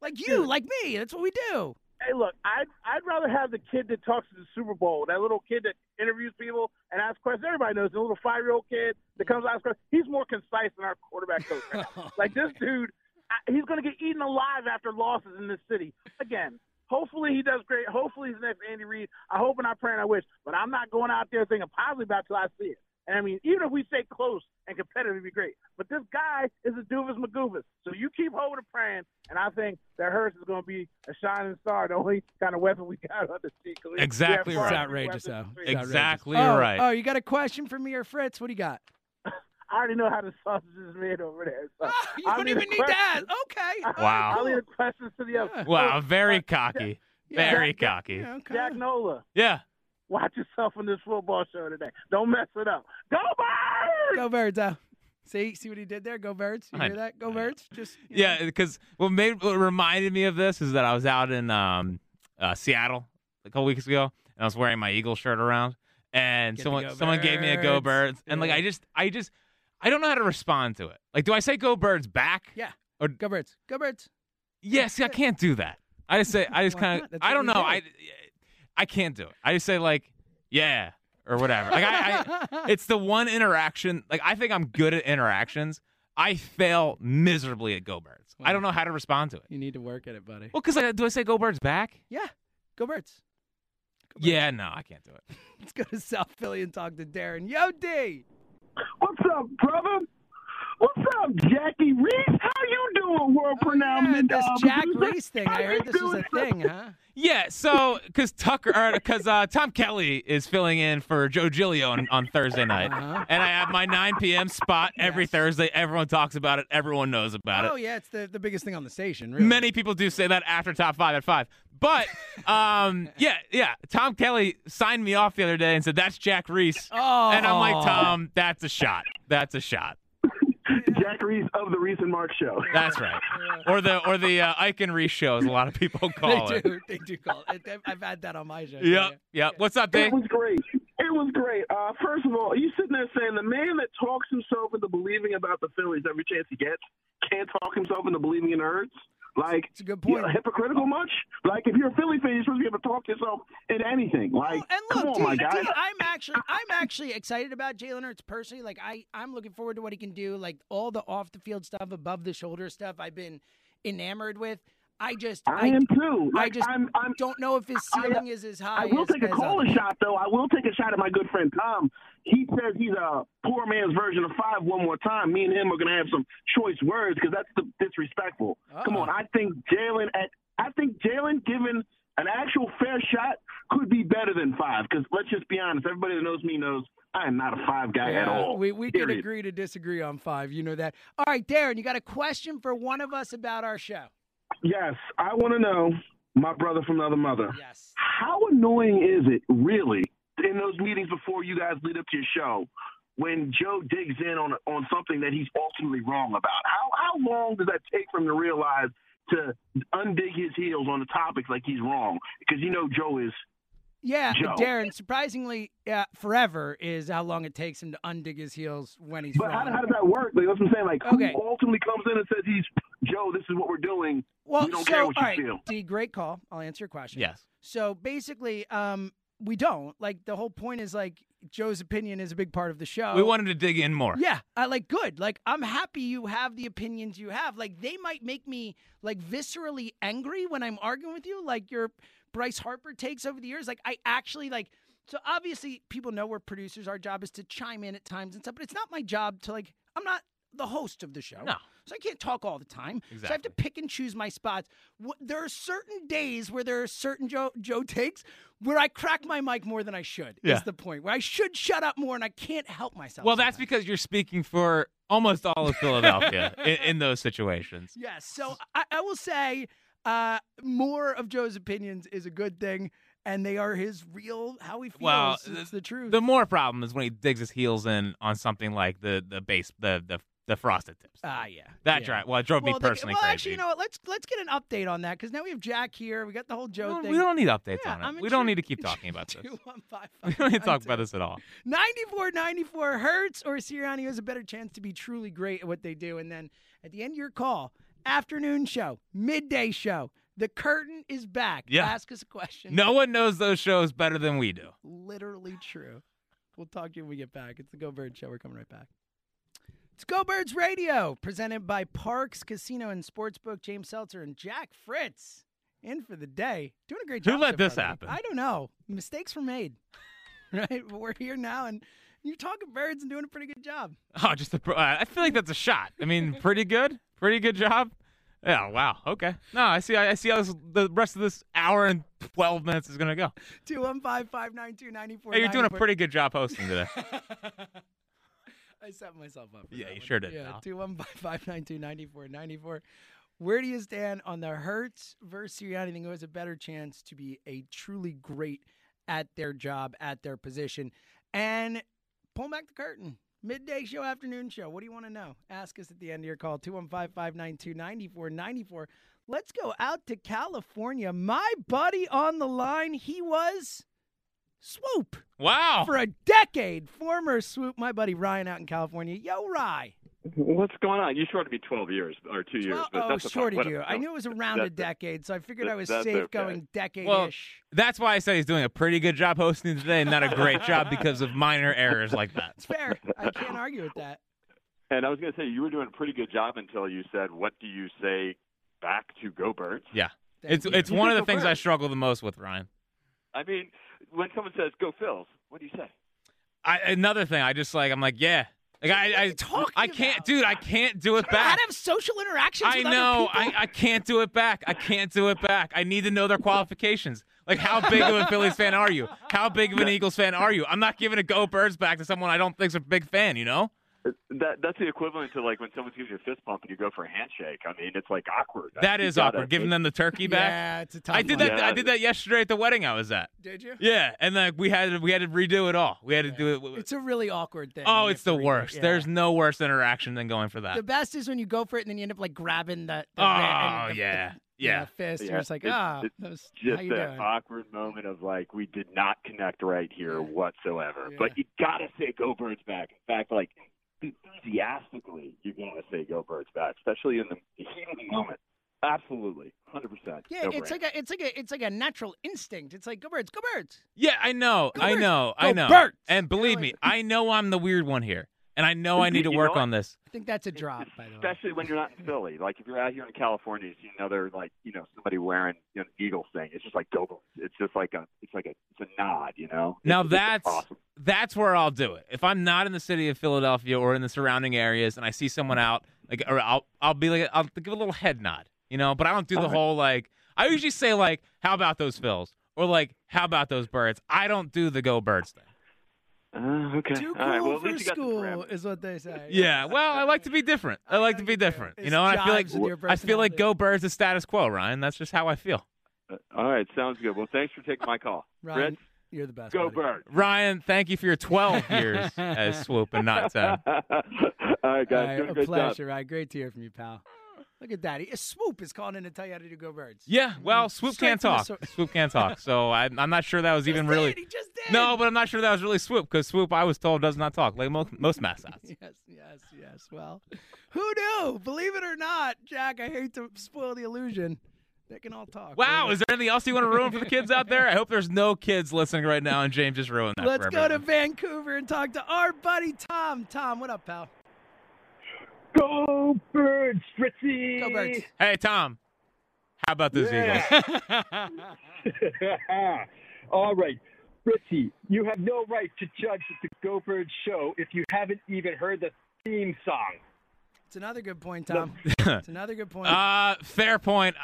like you, like me. That's what we do. Hey, look, I'd I'd rather have the kid that talks to the Super Bowl, that little kid that interviews people and asks questions. Everybody knows the little five year old kid that mm-hmm. comes out and asks questions. He's more concise than our quarterback coach. Right now. like this dude, I, he's going to get eaten alive after losses in this city. Again, hopefully he does great. Hopefully he's the next Andy Reid. I hope and I pray and I wish, but I'm not going out there thinking positively about it till I see it. And I mean, even if we stay close and competitive, it'd be great. But this guy is a doofus McGoofus. So you keep holding and praying, and I think that Hurts is going to be a shining star, the only kind of weapon we got on the seat. Exactly right. It's outrageous, though. It's outrageous. Exactly oh, right. Oh, you got a question for me or Fritz? What do you got? I already know how the sausage is made over there. So Oh, you I'll don't even need that. Okay. Wow. I'll leave the questions to the other. Wow, very cocky. Yeah. Very Jack- cocky. Yeah, okay. Jack Nola, Yeah. Watch yourself on this football show today. Don't mess it up. Go Birds! Go birds, uh. See, see what he did there? Go birds. You I- hear that? Go I- birds. Just. Yeah, because what made what reminded me of this is that I was out in um, uh, Seattle a couple weeks ago, and I was wearing my Eagle shirt around, and Get someone someone gave me a Go Birds. Birds, and like I just I just I don't know how to respond to it. Like, do I say Go Birds back? Yeah. Or Go birds. Go birds. yeah, see, I can't do that. I just say I just kind of I don't know. I I can't do it. I just say like yeah or whatever. Like I, I it's the one interaction. Like I think I'm good at interactions. I fail miserably at Go Birds. I don't know how to respond to it. you need to work at it, buddy. Well, because like, do I say Go Birds back? Yeah. Go birds. Go birds. Yeah, no, I can't do it. Let's go to South Philly and talk to Darren. Yo, D. What's up, brother? What's up, Jackie Reese? How you doing, world Oh, renowned? yeah, this uh, Jack producer? Reese thing. How I heard this was a thing, huh? Yeah, so because Tucker, or because uh, Tom Kelly is filling in for Joe Giglio on, on Thursday night, Uh-huh. and I have my 9 p.m. spot every Yes. Thursday. Everyone talks about it. Everyone knows about Oh, it. Oh yeah, it's the, the biggest thing on the station, really. Many people do say that after top five at five. But um, yeah, yeah. Tom Kelly signed me off the other day and said that's Jack Reese, Oh. and I'm like Tom, that's a shot. That's a shot. Jack Reese of the Reese and Mark Show. That's right. Or the or the uh, Ike and Reese show, as a lot of people call They it. do. They do call it. I've- I've had that on my show. Yep. Yep. What's up, It was great. It was great. Uh, first of all, you sitting there saying the man that talks himself into believing about the Phillies every chance he gets can't talk himself into believing in the Hurts. Like, It's a good you point. know, hypocritical much? Like, if you're a Philly fan, you're supposed to be able to talk to yourself into anything. Like, Well, and come look, on, my D, guy. D, I'm actually I'm actually excited about Jalen Hurts personally. Like I I'm looking forward to what he can do. Like all the off the field stuff, above the shoulder stuff, I've been enamored with. I just I, am too. I just I'm, I'm, don't know if his I- ceiling is as high. I will as, take a caller shot, though. I will take a shot at my good friend Tom. He says he's a poor man's version of five one more time. Me and him are going to have some choice words because that's the, disrespectful. Come Uh-oh. on. Uh-uh. I think Jalen at I think Jalen given an actual fair shot could be better than five because let's just be honest. Everybody that knows me knows I am not a five guy at all. We we can agree to disagree on five. You know that. All right, Darren, you got a question for one of us about our show? Yes, I want to know, my brother from another mother. Yes. How annoying is it really in those meetings before you guys lead up to your show when Joe digs in on on something that he's ultimately wrong about? How how long does that take for him to realize to undig his heels on the topics like he's wrong? Because you know Joe is Yeah, Joe. Darren. Surprisingly, uh, forever is how long it takes him to undig his heels when he's But how, how does that work? Like, that's what I'm saying. Like, Okay. who ultimately comes in and says he's Joe? This is what we're doing. well, we don't so care what you all right, feel. D, great call. I'll answer your question. Yes. So basically, um, we don't like the whole point is like Joe's opinion is a big part of the show. We wanted to dig in more. Yeah, I like good. Like I'm happy you have the opinions you have. Like they might make me like viscerally angry when I'm arguing with you. Like your Bryce Harper takes over the years. Like I actually like. So obviously people know we're producers. Our job is to chime in at times and stuff. But it's not my job to like. I'm not the host of the show. No. So I can't talk all the time. So I have to pick and choose my spots. There are certain days where there are certain Joe Joe takes where I crack my mic more than I should. Yeah. Is the point where I should shut up more and I can't help myself. Well, that's because you're speaking for almost all of Philadelphia in, in those situations. Yes. So I, I will say uh, more of Joe's opinions is a good thing, and they are his real how he feels. Well, it's the truth. The more problem is when he digs his heels in on something like the the base the the the frosted tips. ah, yeah. that yeah. drive. Well, it drove Well, me personally well, crazy. actually, you know what? Let's let's get an update on that because now we have Jack here. We got the whole Joe we, thing. don't, we don't need updates Yeah, on it. I'm we don't need to keep talking about this. Two, one, five, we don't need to talk about this at all. 94 94 Hurts or Sirianni has a better chance to be truly great at what they do. And then at the end of your call, afternoon show, midday show, the curtain is back. Yeah. Ask us a question. No one knows those shows better than we do. Literally true. We'll talk to you when we get back. It's the Go Bird Show. We're coming right back. It's Go Birds Radio, presented by Parx Casino and Sportsbook. James Seltzer and Jack Fritz in for the day. Doing a great job. Who let so this happen? I don't know. Mistakes were made. right? But we're here now and You're talking birds and doing a pretty good job. Oh, just a. I feel like that's a shot. I mean, pretty good. Pretty good job. Yeah. Wow. Okay. No, I see. I, I see how this, the rest of this hour and twelve minutes is gonna go. 215-592-9494. Hey, you're doing a pretty good job hosting today. I set myself up. For Yeah, you one. sure did, Yeah, two one five five nine two ninety four ninety four. Where do you stand on the Hurts versus Sirianni? Think who has a better chance to be a truly great at their job, at their position, and pull back the curtain. Midday show, afternoon show. What do you want to know? Ask us at the end of your call, 215 592 9494. Let's go out to California. My buddy on the line, he was Swoop Wow. for a decade. Former Swoop, my buddy Ryan out in California. Yo, Rye. What's going on? You shorted me 12 years or two years. But oh, that's a shorted you. I knew it was around a decade, so I figured I was safe okay. going decade-ish. Well, that's why I said he's doing a pretty good job hosting today, and not a great job because of minor errors like that. it's fair. I can't argue with that. And I was going to say, you were doing a pretty good job until you said, what do you say back to Go Birds? Yeah. Thank It's you. it's You one of the go things I struggle the most with, Ryan. I mean, when someone says, Go Phils, what do you say? I, another thing, I just like I'm like, yeah. Like I, I, talking I can't, about? dude. I can't do it I don't know how back. to have social interactions I know. I. I can't do it back. I can't do it back. I need to know their qualifications. Like, how big of a Phillies fan are you? How big of an Eagles fan are you? I'm not giving a go birds back to someone I don't think's a big fan. You know? That That's the equivalent to like when someone's giving you a fist bump and you go for a handshake. I mean, it's like awkward. That You is gotta- awkward. Giving them the turkey back. yeah, it's a tough I did one. that. I did that yesterday at the wedding I was at. Did you? Yeah, and like we had to, we had to redo it all. We had to do it. It's a really awkward thing. oh, it's the redo worst. Yeah. There's no worse interaction than going for that. the best is when you go for it and then you end up like grabbing the. the oh and the- yeah, the- yeah. fist. Yeah, You're just like, ah, it's that was, Just how you that doing? awkward moment of like, we did not connect right here whatsoever. Yeah. But you got to say Go Birds back. In fact, like, enthusiastically, you got to say Go Birds back, especially in the heat of the moment. Absolutely, 100%. Yeah, no it's brainer. like a, it's like a, it's like a natural instinct. It's like go birds, go birds. Yeah, I know, Go I Birds. know, I know. Birds. And believe me, I know I'm the weird one here, and I know I need to You work on this. I think that's a drop, by the way. Especially when you're not in Philly. Like if you're out here in California, you see another like you know somebody wearing you know, an Eagles thing. It's just like go. Birds. It's just like a it's like a it's a nod, you know. Now It's- it's that's awesome. that's where I'll do it. If I'm not in the city of Philadelphia or in the surrounding areas, and I see someone out, like, or I'll I'll be like, I'll give a little head nod, you know. But I don't do the Alright. whole like. I usually say like, "How about those Phils?" or like, "How about those birds?" I don't do the go birds thing. Uh, okay. Too cool All right. Well, for least you got the school is what they say. Yeah, well, I like to be different. I like to be different, you know. I feel like jives with your I feel like go birds is status quo, Ryan. That's just how I feel. Uh, All right. Sounds good. Well, thanks for taking my call. Ryan, Fritz, you're the best. go buddy. Birds. Ryan, thank you for your 12 years as Swoop and not 10. All right, guys. right, doing a a great pleasure, job. Ryan. Great to hear from you, pal. Look at that. He, Swoop is calling in to tell you how to do go birds. Yeah, mm-hmm. well, Swoop Straight can't talk. sor- Swoop can't talk. So I, I'm not sure that was even Just really. He just did. No, but I'm not sure that was really Swoop because Swoop, I was told, does not talk like most, most mascots. Yes, yes, yes. Well, who knew? Believe it or not, Jack, I hate to spoil the illusion. They can all talk. Wow, is there anything else you want to ruin for the kids out there? I hope there's no kids listening right now, and James just ruined that. Let's for go to. Vancouver and talk to our buddy Tom. Tom, what up, pal? Go birds, Fritzy! Go birds. Hey, Tom, how about those Yeah. Eagles? All right, Fritzy, you have no right to judge the Go Birds show if you haven't even heard the theme song. It's another good point, Tom. it's another good point. Uh, fair point.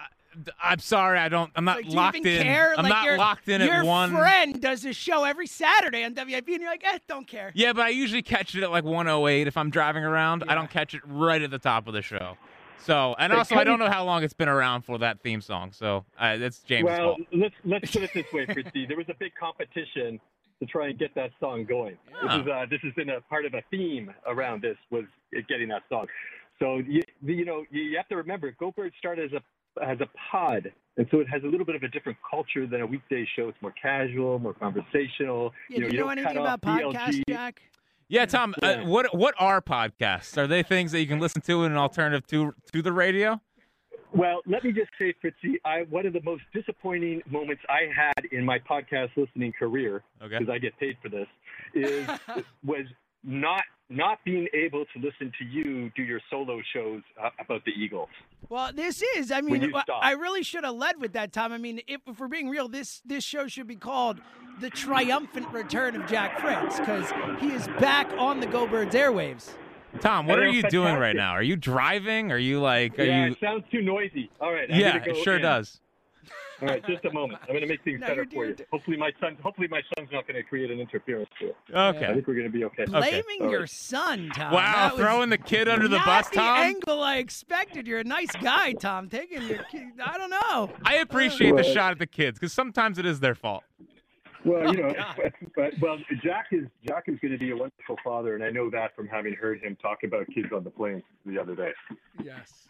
I, I'm sorry, I don't. I'm not Like, do you locked even in. Care? I'm like not your, locked in your at one. friend does this show every Saturday on WIP, and you're like, eh, don't care. Yeah, but I usually catch it at like 108 if I'm driving around. I don't catch it right at the top of the show. So, and Hey, also, I don't know how long it's been around for that theme song. So, uh, that's James' well, fault. let's let's put it this way, Fritzy. There was a big competition to try and get that song going. This is uh, this has been a part of a theme around this was getting that song. So you, you know you have to remember, Go Birds started as a as a pod, and so it has a little bit of a different culture than a weekday show. It's more casual, more conversational. Yeah, you know, do you know anything about off podcasts, BLG. Jack? Yeah, Tom. Yeah. Uh, what what are podcasts? Are they things that you can listen to in an alternative to to the radio? Well, let me just say, Fritzy, I, one of the most disappointing moments I had in my podcast listening career, Okay. because I get paid for this, is was not not being able to listen to you do your solo shows uh, about the Eagles. Well, this is. I mean. I really should have led with that, Tom. I mean, if, if we're being real, this this show should be called "The Triumphant Return of Jack Fritz" because he is back on the Go Birds airwaves. Tom, what are know, you doing right now? Are you driving? Are you like? Are yeah, you? it sounds too noisy. All right. I'm Yeah, gonna go it sure in. does. All right, just a moment. I'm going to make things No, better for you. doing- Hopefully, my son. Hopefully, my son's not going to create an interference here. Okay. I think we're going to be okay. Blaming All your son, Tom. Wow, That throwing the kid under the not bus, the Tom. angle I expected. You're a nice guy, Tom. Taking your, kid- I don't know. I appreciate the shot at the kids because sometimes it is their fault. Well, you oh, know, Oh, but, but well, Jack is Jack is going to be a wonderful father, and I know that from having heard him talk about kids on the plane the other day. Yes.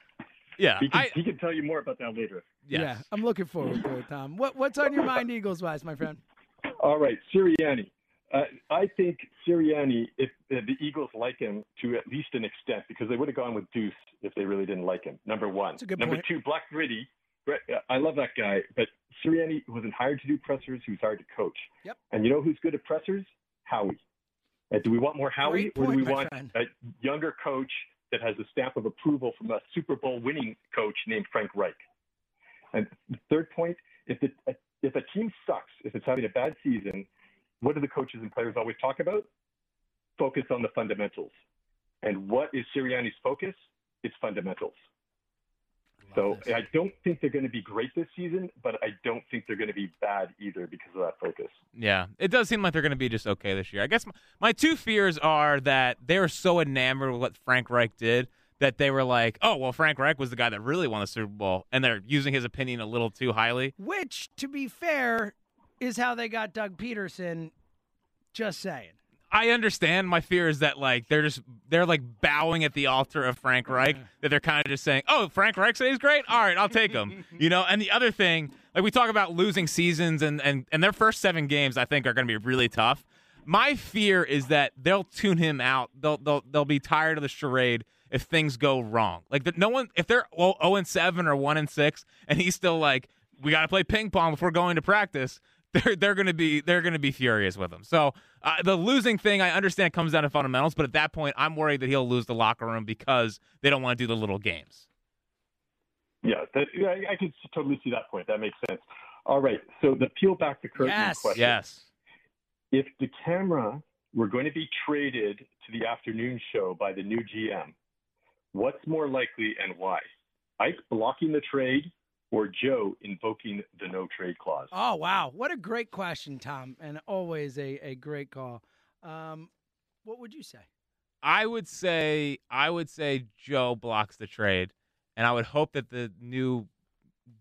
Yeah, He can, I. he can tell you more about that later. Yes. Yeah, I'm looking forward to it, Tom. What what's on your mind, Eagles wise, my friend? All right, Sirianni. Uh, I think Sirianni, if uh, the Eagles like him to at least an extent, because they would have gone with Duce if they really didn't like him. Number one. That's a good Number point. two, Black Gritty. Uh, I love that guy, but Sirianni wasn't hired to do pressers. He was hired to coach. Yep. And you know who's good at pressers? Howie. Uh, do we want more Howie, Great or do we want friend. a younger coach that has a stamp of approval from a Super Bowl winning coach named Frank Reich? And third point, if the, if a team sucks, if it's having a bad season, what do the coaches and players always talk about? Focus on the fundamentals. And what is Sirianni's focus? It's fundamentals. So this. I don't think they're going to be great this season, but I don't think they're going to be bad either because of that focus. Yeah, it does seem like they're going to be just okay this year. I guess my, my two fears are that they were so enamored with what Frank Reich did that they were like, oh, well, Frank Reich was the guy that really won the Super Bowl, and they're using his opinion a little too highly. Which, to be fair, is how they got Doug Pederson. Just saying. I understand. My fear is that like they're just they're like bowing at the altar of Frank Reich. That they're kind of just saying, "Oh, Frank Reich says he's great. All right, I'll take him." you know. And the other thing, like we talk about losing seasons, and and and their first seven games, I think, are going to be really tough. My fear is that they'll tune him out. They'll they'll they'll be tired of the charade if things go wrong. Like that, no one if they're zero oh and seven or one and six, and he's still like, "We got to play ping pong before going to practice." They're they're going to be they're going to be furious with him. So uh, the losing thing, I understand, comes down to fundamentals, but at that point, I'm worried that he'll lose the locker room because they don't want to do the little games. Yeah, that, yeah, I- I can totally see that point. That makes sense. All right, so the peel back the curtain Yes. question. Yes. If the camera were going to be traded to the afternoon show by the new GM, what's more likely and why? Ike blocking the trade or Joe invoking the no trade clause? Oh wow, what a great question, Tom, and always a, a great call. Um, what would you say? I would say I would say Joe blocks the trade, and I would hope that the new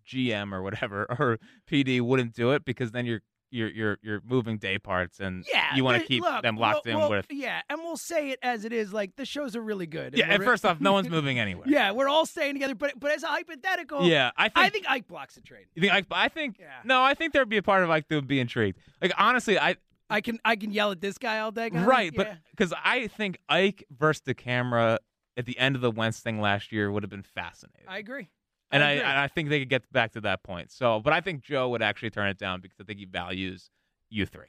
GM or whatever or PD wouldn't do it because then you're you're you're you're moving day parts and Yeah, you want to keep look, them locked we'll- in we'll- with Yeah, and we'll say it as it is. Like the shows are really good. yeah. And first off, no one's moving anywhere. Yeah, we're all staying together. But but as a hypothetical, Yeah, I think I think Ike blocks the trade. You think Ike? I think Yeah. no. I think there'd be a part of Ike that would be intrigued. Like honestly, I I can I can yell at this guy all day. right, Yeah. but because I think Ike versus DeCamara at the end of the Wentz thing last year would have been fascinating, I agree. And I, and I think they could get back to that point. So, but I think Joe would actually turn it down because I think he values you three.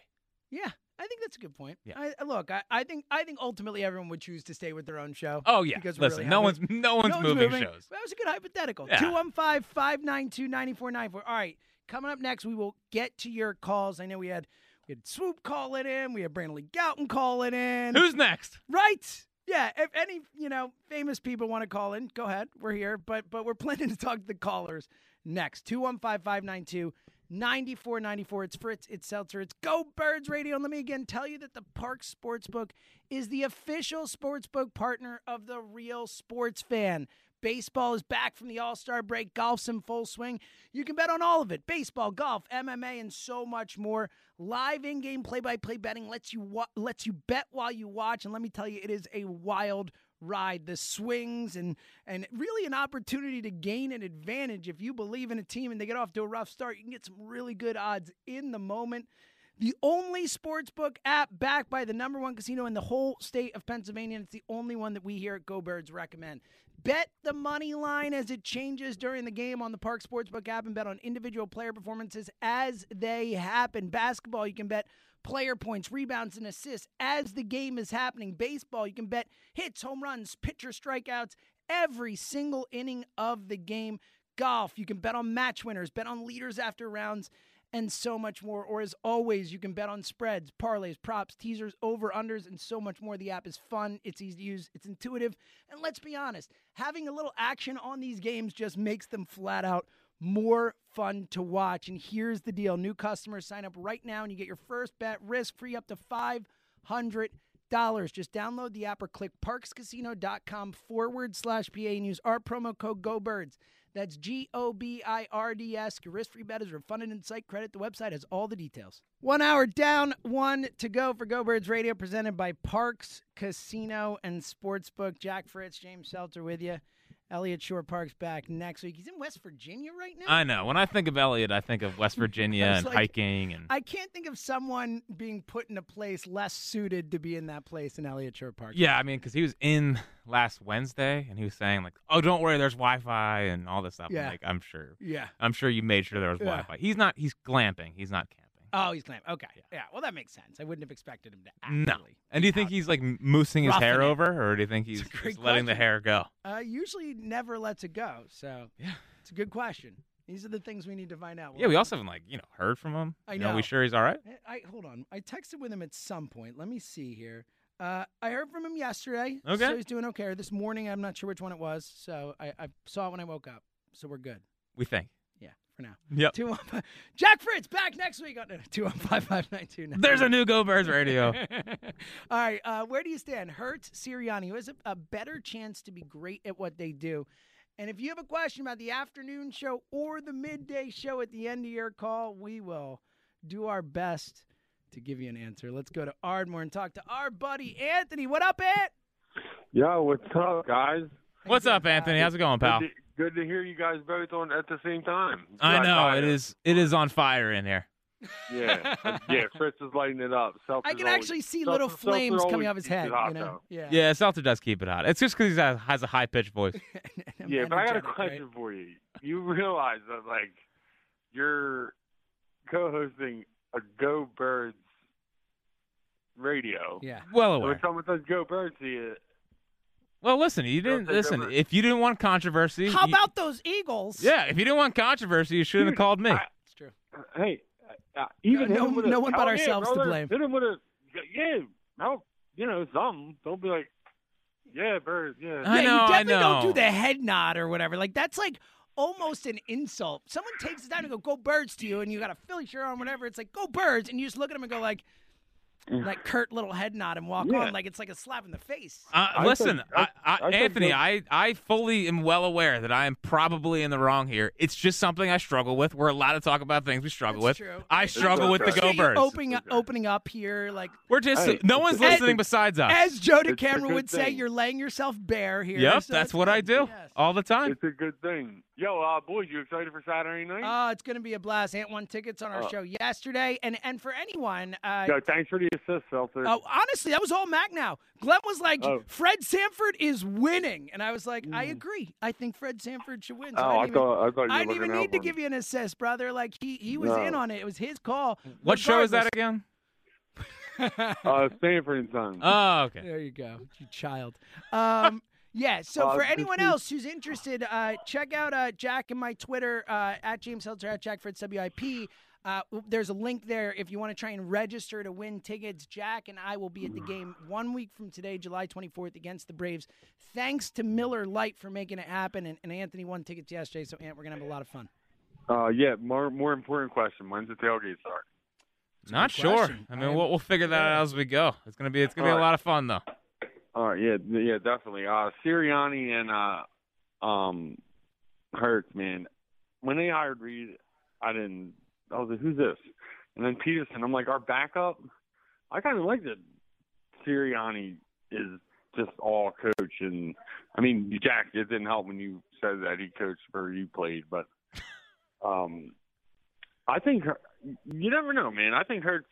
Yeah, I think that's a good point. Yeah. I, look, I, I think I think ultimately everyone would choose to stay with their own show. Oh yeah, because listen, really no one's no one's No moving, moving. shows. That was a good hypothetical. Yeah. 215 592 9494. All right. Coming up next, we will get to your calls. I know we had we had Swoop call it in. We had Brandon Lee Gowton call it in. Who's next? Right. Yeah. If any, you know, famous people want to call in, go ahead. We're here. But but we're planning to talk to the callers next. 215 592 9494. It's Fritz, it's Seltzer, it's Go Birds Radio. And let me again tell you that the Parx Sportsbook is the official sportsbook partner of the real sports fan. Baseball is back from the All Star break. Golf's in full swing. You can bet on all of it baseball, golf, MMA, and so much more. Live in game play by play betting lets you, wa- lets you bet while you watch. And let me tell you, it is a wild ride. The swings and, and really an opportunity to gain an advantage. If you believe in a team and they get off to a rough start, you can get some really good odds in the moment. The only sportsbook app backed by the number one casino in the whole state of Pennsylvania. And it's the only one that we here at Go Birds recommend. Bet the money line as it changes during the game on the Parx Sportsbook app and bet on individual player performances as they happen. Basketball, you can bet player points, rebounds, and assists as the game is happening. Baseball, you can bet hits, home runs, pitcher strikeouts, every single inning of the game. Golf, you can bet on match winners, bet on leaders after rounds, and so much more. Or as always, you can bet on spreads, parlays, props, teasers, over unders, and so much more. The app is fun, it's easy to use, it's intuitive, and let's be honest, having a little action on these games just makes them flat out more fun to watch. And here's the deal new customers sign up right now and you get your first bet risk free up to $500. Just download the app or click parxcasino.com forward slash PA and use our promo code GoBirds. That's G O B I R D S. Your risk free bet is refunded in site credit. The website has all the details. One hour down, one to go for Go Birds Radio, presented by Parx Casino and Sportsbook. Jack Fritz, James Seltzer with you. Eliot Shorr-Parks back next week. He's in West Virginia right now. I know. When I think of Eliot, I think of West Virginia and like- hiking and I can't think of someone being put in a place less suited to be in that place than Eliot Shorr-Parks. yeah. I mean, because he was in last Wednesday and he was saying like, "Oh, don't worry, there's Wi-Fi and all this stuff." I'm Yeah. like, I'm sure. Yeah. I'm sure you made sure there was Yeah. Wi-Fi. He's not. He's glamping. He's not camping. Oh, he's claiming. Okay. Yeah. Well, that makes sense. I wouldn't have expected him to actually. No. And do you think he's like moosing his Roughing hair it. over, or do you think he's It's a just letting the hair go? Uh, usually never lets it go. So Yeah. it's a good question. These are the things we need to find out. Yeah, we also haven't like you know heard from him. I You know, we sure he's all right? I, I hold on. I texted with him at some point. Let me see here. Uh, I heard from him yesterday. Okay. So he's doing okay. Or This morning, I'm not sure which one it was. So I, I saw it when I woke up. So we're good. We think. Yeah, for now. Yep. Two one five. Jack Fritz back next week on two one five five nine two nine. There's a new Go Birds radio. All right, uh, where do you stand? Hurts, Sirianni, who has a, a better chance to be great at what they do? And if you have a question about the afternoon show or the midday show at the end of your call, we will do our best to give you an answer. Let's go to Ardmore and talk to our buddy Anthony. What up, Ant? Yo, what's up, guys? What's up, Anthony? How's it going, pal? Good to, hear you guys both on at the same time. I know I- it is. It is on fire in here. Yeah, yeah. Fritz is lighting it up. Seltzer's I can always- actually see Seltzer- little Seltzer flames coming off his head. hot, You know? Yeah. Yeah, Seltzer does keep it hot. It's just because he has, has a high pitched voice. Yeah, but I got a Energetic, right? question for you. You realize that like you're co-hosting a Go Birds radio. Yeah. Well So aware. when someone says Go Birds to you, Well, listen, you didn't listen. over. If you didn't want controversy, How you- about those Eagles? yeah? If you didn't want controversy, you shouldn't have called me. I- It's true. hey, uh, even No- hit him a, one but "Hell yeah, ourselves to blame. Hit him with a yeah, how you know something. Don't be like, yeah, birds, yeah. I yeah, know, you I definitely don't do the head nod or whatever. Like that's like almost an insult. Someone takes the time to go "Go Birds" to you, and you got a Philly shirt on, whatever. It's like "Go Birds," and you just look at them and go like, like curt little head nod and walk Yeah. on, like it's like a slap in the face. Uh, I listen, think- I- I, I, I Anthony, I, I fully am well aware that I am probably in the wrong here. It's just something I struggle with. We're allowed to talk about things we struggle That's with. true. I struggle with the okay. Go Birds. Opening, Okay. opening up here, like We're just Hey, no one's it's a- listening besides us. as Joe It's a DeCamera good would say, you're laying yourself bare here. yep, so that's it's what I do Yes. all the time. It's a good thing. Yo, uh, boys, you excited for Saturday night? Oh, it's going to be a blast. Ant won tickets on our Uh, show yesterday, and and for anyone, uh, Yo, thanks for the assist, Seltzer. Oh, honestly, that was all Mac now. Glenn was like, Oh. Fred Sanford is winning. And I was like, I agree. I think Fred Sanford should win. So Oh, I I didn't even, thought I thought you were I didn't even need to for give you an assist, brother. Like, he, he was No. in on it. It was his call. What show is that again? Uh, Sanford and Son. Oh, okay. There you go, you child. Um, yeah. So Uh, for anyone is- else who's interested, uh, check out uh, Jack and my Twitter uh, at James Seltzer at Jack Fritz WIP. Uh, there's a link there if you want to try and register to win tickets. Jack and I will be at the game one week from today, July 24th, against the Braves. Thanks to Miller Lite for making it happen, and, and Anthony won tickets yesterday. So, Ant, we're gonna have a lot of fun. Uh, yeah. More more important question. When's the tailgate start? Not sure. question. I mean, I am- we'll, we'll figure that out as we go. It's gonna be it's gonna be a All right. lot of fun though. All right. Yeah. Yeah. Definitely. Uh, Sirianni and uh, um, Hurts, man. When they hired Reid, I didn't. I was like, who's this? And then Pederson. I'm like, our backup. I kind of like that. Sirianni is just all coach, and I mean, Jack. It didn't help when you said that he coached where you played, but um, I think you never know, man. I think Hurts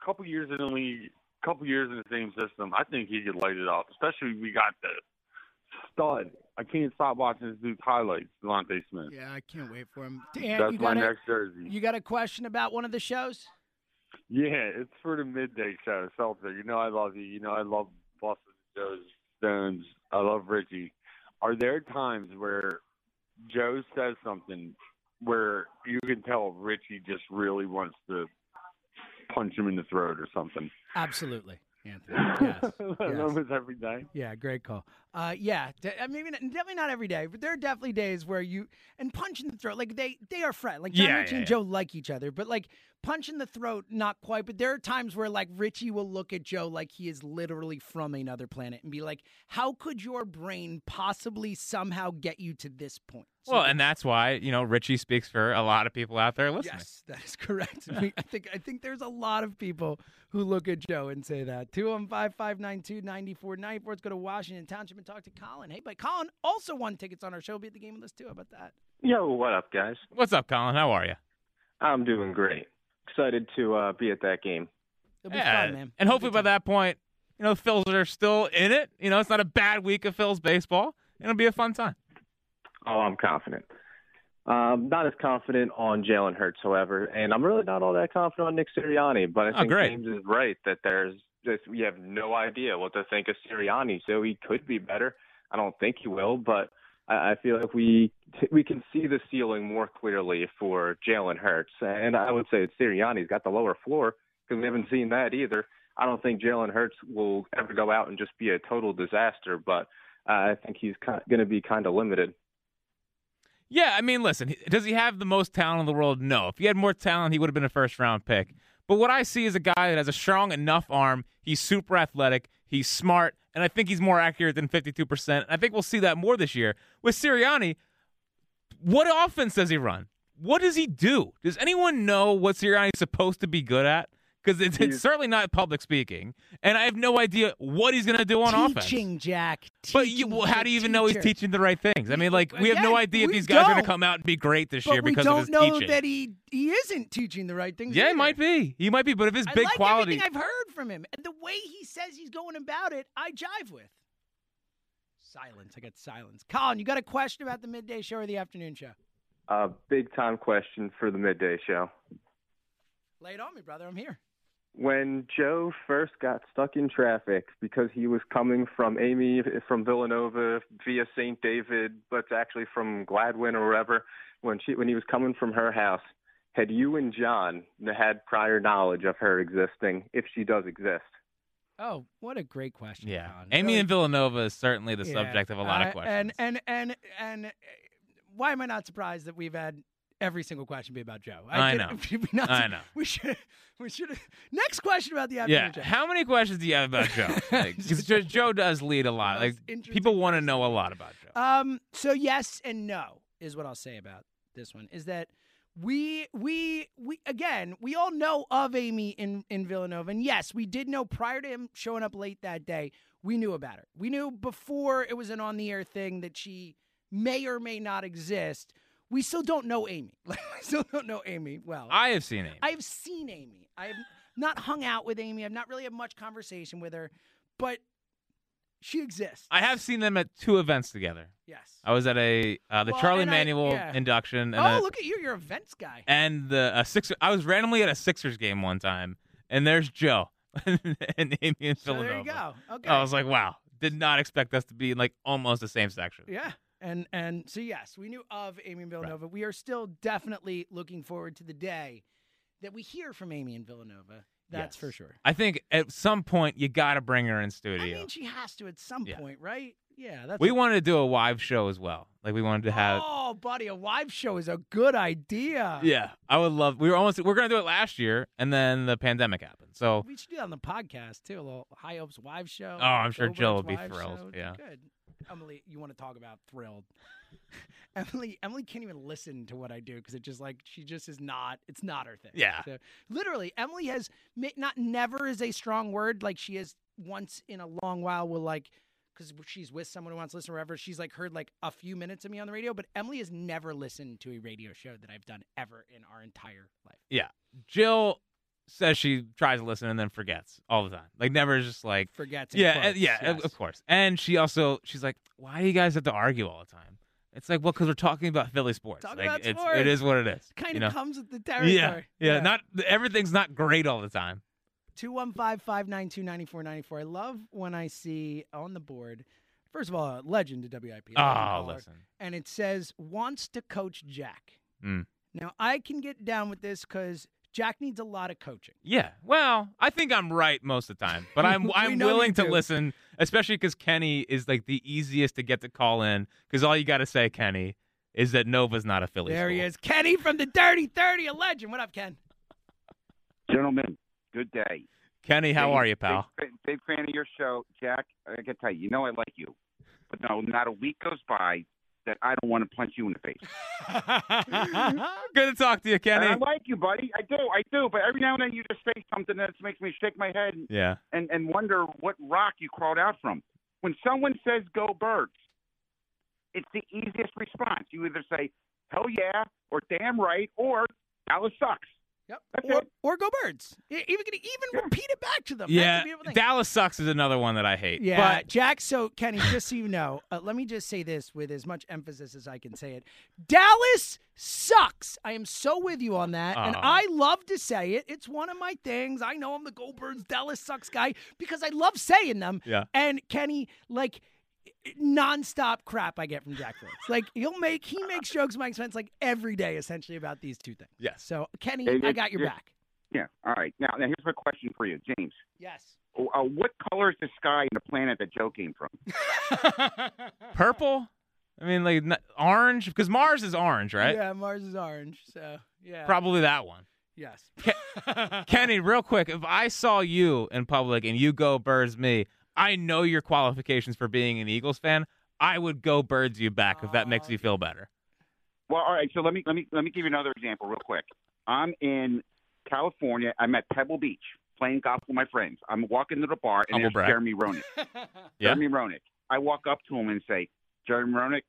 a couple years in the league, couple years in the same system. I think he could light it up. Especially we got the stud. I can't stop watching this dude's highlights, DeVonta Smith. Yeah, I can't wait for him. Ant, That's you my a, next jersey. you got a question about one of the shows? Yeah, it's for the midday show, Seltzer. You know I love you. You know I love Boston Joe's Stones. I love Ritchie. Are there times where Joe says something where you can tell Ritchie just really wants to punch him in the throat or something? Absolutely, Anthony. Yes. yes. Every day. Yeah, great call. Uh, yeah, de- I mean, definitely not every day, but there are definitely days where you and punch in the throat. Like they they are friends. Like Jon Yeah, yeah, and yeah. Joe like each other, but like punch in the throat, not quite. But there are times where like Ritchie will look at Joe like he is literally from another planet and be like, "How could your brain possibly somehow get you to this point?" So Well, and that's why you know Ritchie speaks for a lot of people out there listening. Yes, that is correct. We, I think I think there's a lot of people who look at Joe and say that. 215-592-9494. Let's go to Washington Township and talk to Colin. Hey, but Colin also won tickets on our show. Be at the game with us too. How about that? Yo, what up, guys? What's up, Colin? How are you? I'm doing great. Excited to uh, be at that game. It'll be Yeah, fun, man. And hopefully by that point, you know, the Phils are still in it. You know, it's not a bad week of Phils baseball. It'll be a fun time. Oh, I'm confident. Um, not as confident on Jalen Hurts, however, and I'm really not all that confident on Nick Sirianni. But I Oh, think great. James is right that there's just we have no idea what to think of Sirianni. So he could be better. I don't think he will, but I, feel like we we can see the ceiling more clearly for Jalen Hurts. And I would say Sirianni's got the lower floor because we haven't seen that either. I don't think Jalen Hurts will ever go out and just be a total disaster, but I think he's going to be kind of limited. Yeah, I mean, listen, does he have the most talent in the world? No. If he had more talent, he would have been a first round pick. But what I see is a guy that has a strong enough arm. He's super athletic. He's smart. And I think he's more accurate than 52%. I think we'll see that more this year. With Sirianni, what offense does he run? What does he do? Does anyone know what Sirianni's supposed to be good at? Because it's, it's certainly not public speaking. And I have no idea what he's going to do on offense. Teaching, Jack. But you, well, how do you even know he's teaching the right things? I mean, like we have no idea if these guys are going to come out and be great this But year we because don't of his know teaching. that he he isn't teaching the right things. yeah, he might be. He might be. But if his I big like quality, everything I've heard from him, and the way he says he's going about it, I jive with. Silence. I got silence. Colin, you got a question about the midday show or the afternoon show? A big time question for the midday show. Lay it on me, brother. I'm here. When Joe first got stuck in traffic because he was coming from Amy from Villanova via St. David, but actually from Gladwyne or wherever, when she when he was coming from her house, had you and Jon had prior knowledge of her existing, if she does exist? Oh, what a great question. yeah, Colin. Amy Really- and Villanova is certainly the Yeah. subject of a lot Uh, of questions. And and and and why am I not surprised that we've had every single question be about Joe? I did- know. not- I know. We should. We should. Next question about the yeah, show. how many questions do you have about Joe? Because Joe, Joe does lead a lot. Like people want to know a lot about Joe. Um. So yes and no is what I'll say about this one. Is that we we we again we all know of Amy in in Villanova, and yes, we did know prior to him showing up late that day. We knew about her. We knew before it was an on the air thing that she may or may not exist. We still don't know Amy. Like, we still don't know Amy well. I have seen Amy. I've seen Amy. I've not hung out with Amy. I've not really had much conversation with her, but she exists. I have seen them at two events together. Yes. I was at a uh, the Well, Charlie and I- Manuel yeah. induction. And oh, a- look at you! You're a Vents guy. and the a Sixer. I was randomly at a Sixers game one time, and there's Joe and Amy and So Villanova. there you go. Okay. I was like, wow, did not expect us to be in like almost the same section. Yeah. And and so yes, we knew of Amy and Villanova. We are still definitely looking forward to the day that we hear from Amy and Villanova. That's for sure. I think at some point you got to bring her in studio. I mean, she has to at some Yeah. point, right? Yeah. That's we wanted to do a live show as well. Like we wanted to have. Oh, buddy, a live show is a good idea. Yeah, I would love. We were almost. We are gonna do it last year, and then the pandemic happened. So We should do that on the podcast too. A little High Hopes live show. Oh, I'm sure Jill would be thrilled. show. Yeah. Good. Emily, you want to talk about thrilled? Emily, Emily can't even listen to what I do because it just like she just is not. It's not her thing. Yeah. So, literally, Emily has not never is a strong word. Like she has once in a long while will like because she's with someone who wants to listen or whatever. She's like heard like a few minutes of me on the radio, but Emily has never listened to a radio show that I've done ever in our entire life. yeah, Jill says she tries to listen and then forgets all the time. Like never just like Forgets Yeah, quotes, yeah, of- yes. of course. And she also she's like, why do you guys have to argue all the time? It's like, well, because we're talking about Philly sports. Talking like, about it's, sports. It is what it is. Kind you of know? comes with the territory. Yeah, yeah, Not everything's not great all the time. 215 592 9494. I love when I see on the board, first of all, a legend to WIP. Oh, caller, listen. And it says, wants to coach Jack. Mm. Now, I can get down with this because Jack needs a lot of coaching. Yeah. Well, I think I'm right most of the time, but I'm I'm willing to do. listen, especially because Kenny is like the easiest to get to call in. Because all you got to say, Kenny, is that Nova's not a Philly. There he is. Kenny from the Dirty 30, a legend. What up, Ken? Gentlemen, good day. Kenny, how Big- are you, pal? Big, big fan of your show, Jack. I can tell you, you know I like you, but no, not a week goes by that I don't want to punch you in the face. Good to talk to you, Kenny. And I like you, buddy. I do, I do. But every now and then you just say something that makes me shake my head Yeah. and and wonder what rock you crawled out from. When someone says "Go Birds," it's the easiest response. You either say "Hell yeah" or "Damn right" or "Dallas sucks." Yep. That's Or, it. or go birds. Even even repeat it back to them. Yeah. thing. Dallas sucks is another one that I hate. Yeah, But Jack. So, Kenny, just so you know, uh, let me just say this with as much emphasis as I can say it. Dallas sucks. I am so with you on that, and I love to say it. It's one of my things. I know I'm the Goldbergs Dallas sucks guy because I love saying them. Yeah. And Kenny, like nonstop crap I get from Jack Fritz. Like he'll make he makes jokes, Mike Spence, like every day essentially about these two things. Yes. So Kenny, Hey, I got your yeah. back. Yeah. All right. Now, now here's my question for you, James. Yes. Uh, what color is the sky and the planet that Joe came from? purple? I mean, like n- orange, because Mars is orange, right? Yeah, Mars is orange. So yeah. Probably that one. Yes. Kenny, real quick, if I saw you in public and you go birds me, I know your qualifications for being an Eagles fan. I would go birds you back if that makes ah, you feel better. Well, all right. So let me let me let me give you another example, real quick. I'm in California. I'm at Pebble Beach playing golf with my friends. I'm walking to the bar, and Humble there's brag. Jeremy Roenick. Yeah? Jeremy Roenick. I walk up to him and say, Jeremy Roenick,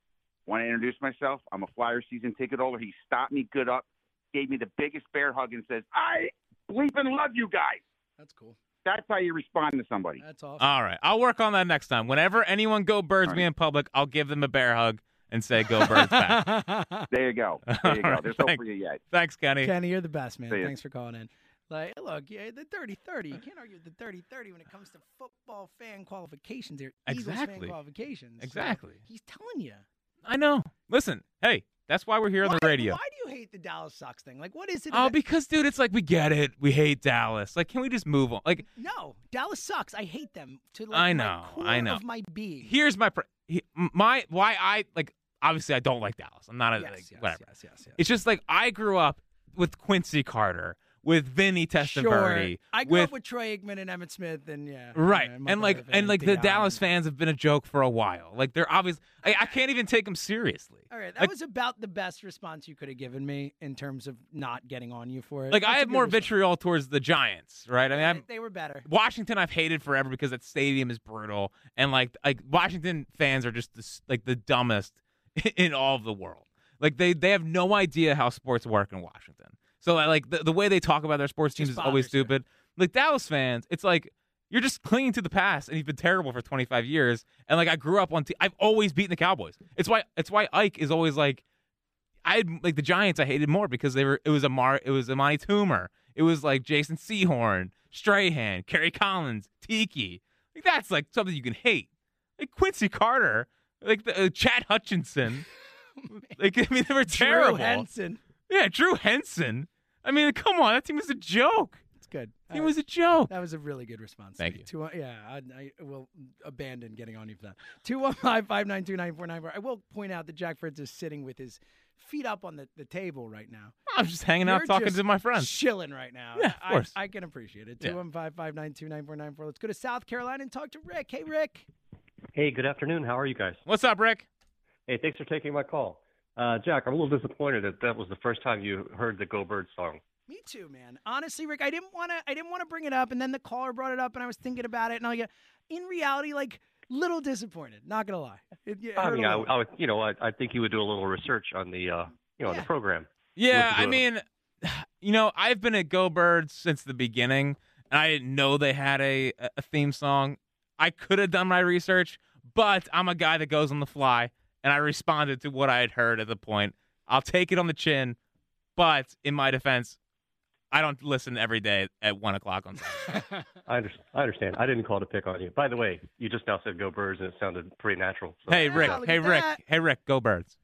want to introduce myself? I'm a Flyer season ticket holder. He stopped me good up, gave me the biggest bear hug, and says, I bleeping love you guys. That's cool. That's how you respond to somebody. That's awesome. All right. I'll work on that next time. Whenever anyone go birds me in public, I'll give them a bear hug and say go birds back. There you go. There you go. All right, There's hope thank- for you yet. Thanks, Kenny. Kenny, you're the best, man. Thanks for calling in. Like, look, yeah, the 30-30. You can't argue with the 30-30 when it comes to football fan qualifications here. Eagles fan Exactly. qualifications. So Exactly. he's telling you. I know. Listen, hey, that's why we're here on the radio. Why do you hate the Dallas Sox thing? Like, what is it? Oh, because dude, it's like we get it. We hate Dallas. Like, can we just move on? Like, no, Dallas sucks. I hate them to like I know, I know. of my being. here's my pr- my why I like. Obviously, I don't like Dallas. I'm not a Yes, like, yes, whatever. yes, yes, yes. It's just like I grew up with Quincy Carter, with Vinny Testaverde, Sure. I grew with up with Troy Aikman and Emmitt Smith, and yeah, right, yeah, and like and like the Deion. Dallas fans have been a joke for a while. Like they're obviously, I, I can't even take them seriously. All right, that Like- was about the best response you could have given me in terms of not getting on you for it. Like That's I have more response. vitriol towards the Giants, right? I mean, I'm, They were better. Washington I've hated forever because that stadium is brutal, and like like Washington fans are just the, like the dumbest in all of the world. Like they they have no idea how sports work in Washington. So like the, the way they talk about their sports teams is always bothers you. stupid. Like Dallas fans, it's like you're just clinging to the past, and you've been terrible for 25 years. And like I grew up on, te- I've always beaten the Cowboys. It's why it's why Ike is always like, I had like the Giants. I hated more because they were it was a Mar it was Amani Toomer. It was like Jason Sehorn, Strahan, Kerry Collins, Tiki. Like that's like something you can hate. Like Quincy Carter, like the, uh, Chad Hutchinson. like I mean they were terrible. Drew Henson. Yeah, Drew Henson. I mean, come on, that team was a joke. It's good. It was a joke. That was a really good response. Thank to you. Two, uh, yeah, I, I will abandon getting on you for that. 215-592-9494. I will point out that Jack Fritz is sitting with his feet up on the, the table right now. I'm just hanging out You're talking just to my friends. Chilling right now. Yeah, of I- course. I, can appreciate it. Yeah. 215-592-9494. Let's go to South Carolina and talk to Rick. Hey, Rick. Hey, good afternoon. How are you guys? What's up, Rick? Hey, thanks for taking my call. Uh, Jack, I'm a little disappointed that that was the first time you heard the Go Bird song. Me too, man. Honestly, Rick, I didn't want to. I didn't want to bring it up, and then the caller brought it up, and I was thinking about it, and I, like, in reality, like, little disappointed. Not gonna lie. It, it I mean, I. I would, you know, I, I think you would do a little research on the, uh, you know, on the program. Yeah, Listen I mean, you know, I've been at Go Birds since the beginning, and I didn't know they had a a theme song. I could have done my research, but I'm a guy that goes on the fly, and I responded to what I had heard at the point. I'll take it on the chin, but in my defense, I don't listen every day at one o'clock on Saturday. I understand. I understand. I didn't call to pick on you. By the way, you just now said "Go Birds" and it sounded pretty natural. So, hey Rick, yeah. hey Rick, hey Rick, go Birds!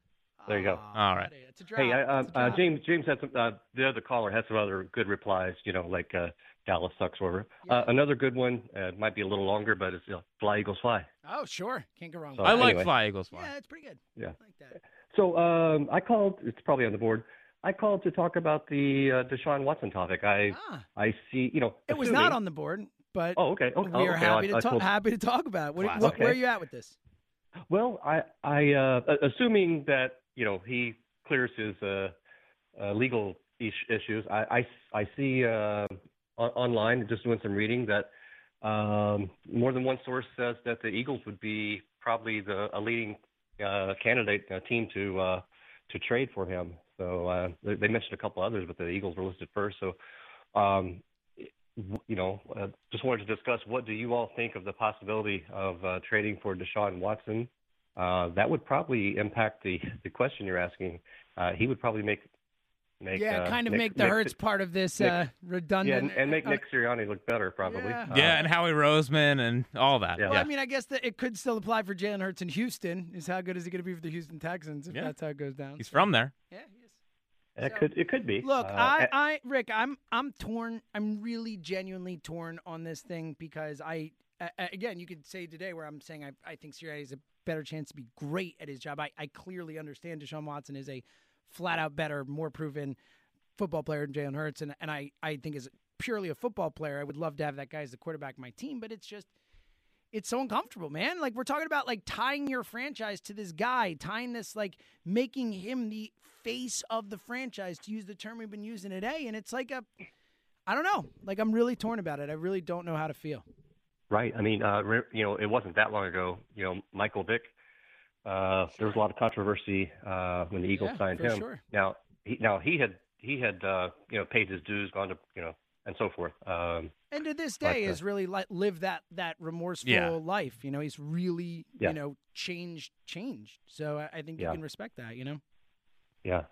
There you go. All right. Hey, uh, uh, James. James had some. Uh, the other caller had some other good replies. You know, like uh, Dallas sucks or whatever. Uh, another good one uh, might be a little longer, but it's uh, "Fly Eagles Fly." Oh, sure. Can't go wrong. So, I that. like anyway. Fly Eagles Fly. Yeah, it's pretty good. Yeah. I like that. So um, I called. It's probably on the board. I called to talk about the uh, Deshaun Watson topic. I Ah. I see. You know, It was not on the board, but Oh, okay. Okay. we are okay. happy I- I to talk. told- Happy to talk about it. What, Classic. what, Where are you at with this? Well, I, I, uh, assuming that you know he clears his uh, uh, legal issues, I, I, I see uh, on- online, just doing some reading, that um, more than one source says that the Eagles would be probably the a leading uh, candidate uh, team to uh, to trade for him. So uh, they, they mentioned a couple others, but the Eagles were listed first. So. Um, you know, uh, just wanted to discuss what do you all think of the possibility of uh, trading for Deshaun Watson? Uh, that would probably impact the the question you're asking. Uh, he would probably make make yeah, uh, kind of Nick- make the Nick- Hurts part of this Nick- uh, yeah, redundant. and, and make uh, Nick Sirianni look better, probably. Yeah. Uh, Yeah, and Howie Roseman and all that. Well, yeah. I mean, I guess that it could still apply for Jalen Hurts in Houston. Is how good is he going to be for the Houston Texans if Yeah. that's how it goes down? He's So- from there. Yeah, he is. it could it could be. Look, Uh, I, I, Rick, I'm, I'm torn. I'm really genuinely torn on this thing because I, uh, again, you could say today where I'm saying I, I think Sirianni has a better chance to be great at his job. I, I clearly understand Deshaun Watson is a flat out better, more proven football player than Jalen Hurts, and and I, I think as purely a football player, I would love to have that guy as the quarterback of my team, but it's just. It's so uncomfortable, man. Like we're talking about like tying your franchise to this guy, tying this like making him the face of the franchise to use the term we've been using today and it's like a I don't know. Like I'm really torn about it. I really don't know how to feel. Right. I mean, uh, you know, it wasn't that long ago. You know, Michael Vick. Uh, There was a lot of controversy uh, when the Eagles Yeah, signed for him. sure. Now, he, now he had he had uh, you know paid his dues, gone to you know, and so forth. Um, And to this But, day uh, has really li- lived that that remorseful Yeah. life. You know, he's really Yeah. you know changed changed. So I, I think you can respect that. You know. Yeah.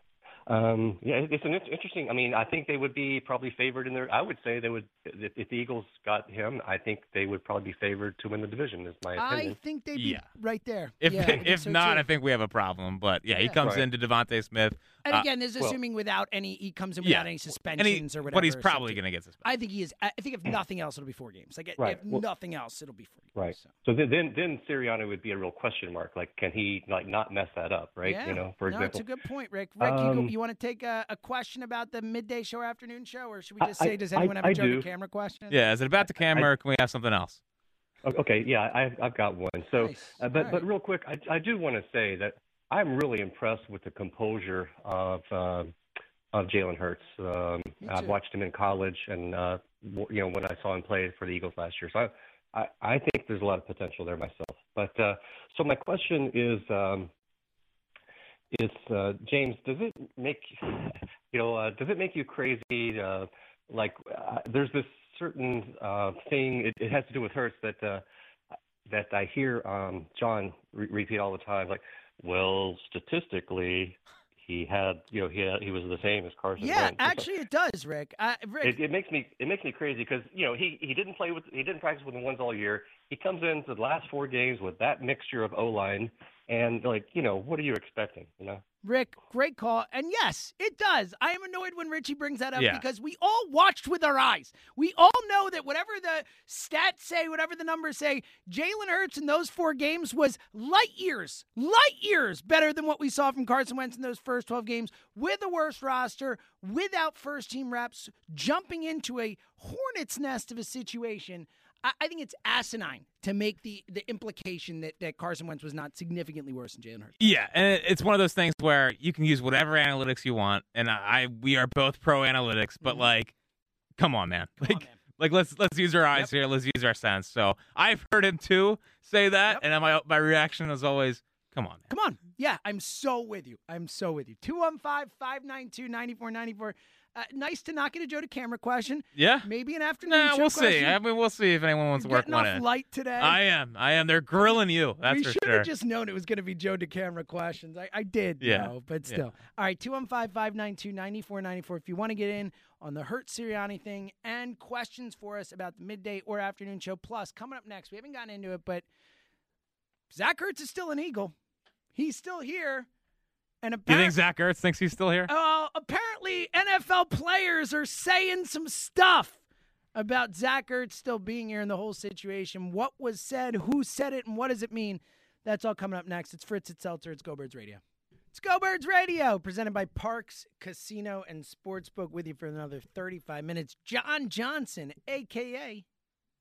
Um, yeah, it's an interesting. I mean, I think they would be probably favored in their. I would say they would if, if the Eagles got him. I think they would probably be favored to win the division. Is my opinion. I think they'd be Yeah. right there. If yeah, I think if so, not, too. I think we have a problem. But yeah, he comes Right. into DeVonta Smith. And uh, again, this is well- assuming without any he comes in Yeah. without any and he- suspensions or whatever. But he's probably to- going to get suspended. I think he is. I think if nothing else, it'll be four games. Like Right. if Well- nothing else, it'll be four games. Right. So. So then, then, then Sirianni would be a real question mark. Like, can he like not mess that up? Right. Yeah. You know, for no, example. it's a good point, Rick. Rick, you, go, Um, you want to take a, a question about the midday show, afternoon show, or should we I- just I- say, does I- anyone have a I Joe do. the camera question? Yeah, is it about DeCamara or can we have something else? Okay, yeah, I, I've got one. So, Nice. uh, but All but real quick, I, I do want to say that I'm really impressed with the composure of um of Jalen Hurts. Um, I've watched him in college, and uh, w- you know when I saw him play for the Eagles last year. So I, I, I think there's a lot of potential there myself. But uh, so my question is. Um, is uh, James? Does it make you know? Uh, does it make you crazy? Uh, like uh, there's this certain uh, thing. It, it has to do with Hurts that uh, that I hear um, Jon re- repeat all the time. Like, well, statistically, he had you know he had, he was the same as Carson Yeah, Wentz. actually, it does, Rick. Uh, Rick, It, it makes me it makes me crazy because you know he he didn't play with he didn't practice with the ones all year. He comes into the last four games with that mixture of O line and like you know what are you expecting? You know. Rick, great call. And yes, it does. I am annoyed when Ritchie brings that up Yeah. because we all watched with our eyes. We all know that whatever the stats say, whatever the numbers say, Jalen Hurts in those four games was light years, light years better than what we saw from Carson Wentz in those first 12 games with a worse roster, without first team reps, jumping into a hornet's nest of a situation. I, I think it's asinine to make the, the implication that, that Carson Wentz was not significantly worse than Jalen Hurts. Yeah, and it's one of those things where you can use whatever analytics you want, and I, we are both pro analytics, but like, come on, man, like, Mm-hmm. on, man. like let's let's use our eyes here, let's use our sense. So I've heard him too say that, and my my reaction is always, come on, man. Come on. Yeah, I'm so with you. I'm so with you. 215 592 9494. Uh, nice to not get a Joe DeCamara question. Yeah. Maybe an afternoon Nah, show we'll question. see. I mean, we'll see if anyone wants to You're work getting one in. light today. I am. I am. They're grilling you. That's we for should sure. have just known it was going to be Joe DeCamara questions. I, I did Yeah. know, but Yeah. still. All right, 215 592 9494. If you want to get in on the Hurt Sirianni thing and questions for us about the midday or afternoon show. Plus, coming up next, we haven't gotten into it, but Zach Ertz is still an Eagle. He's still here. And you think Zach Ertz thinks he's still here? uh, apparently, NFL players are saying some stuff about Zach Ertz still being here in the whole situation. What was said, who said it, and what does it mean? That's all coming up next. It's Fritz at Seltzer. It's Go Birds Radio. It's Go Birds Radio, presented by Parx Casino and Sportsbook. With you for another 35 minutes. John Johnson, a.k.a.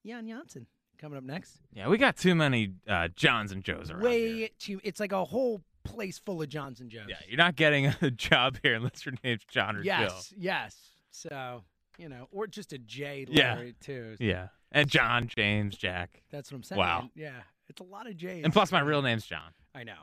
Jan Janssen, coming up next. Yeah, we got too many uh, Johns and Joes around. Way too. It's like a whole place full of Johns and Joes. Yeah, you're not getting a job here unless your name's John or Yes, Joe. yes. So, you know, or just a J Yeah. Too. Yeah. And John, James, Jack. That's what I'm saying. Wow. Yeah. It's a lot of J's. And plus, my real name's John. I know.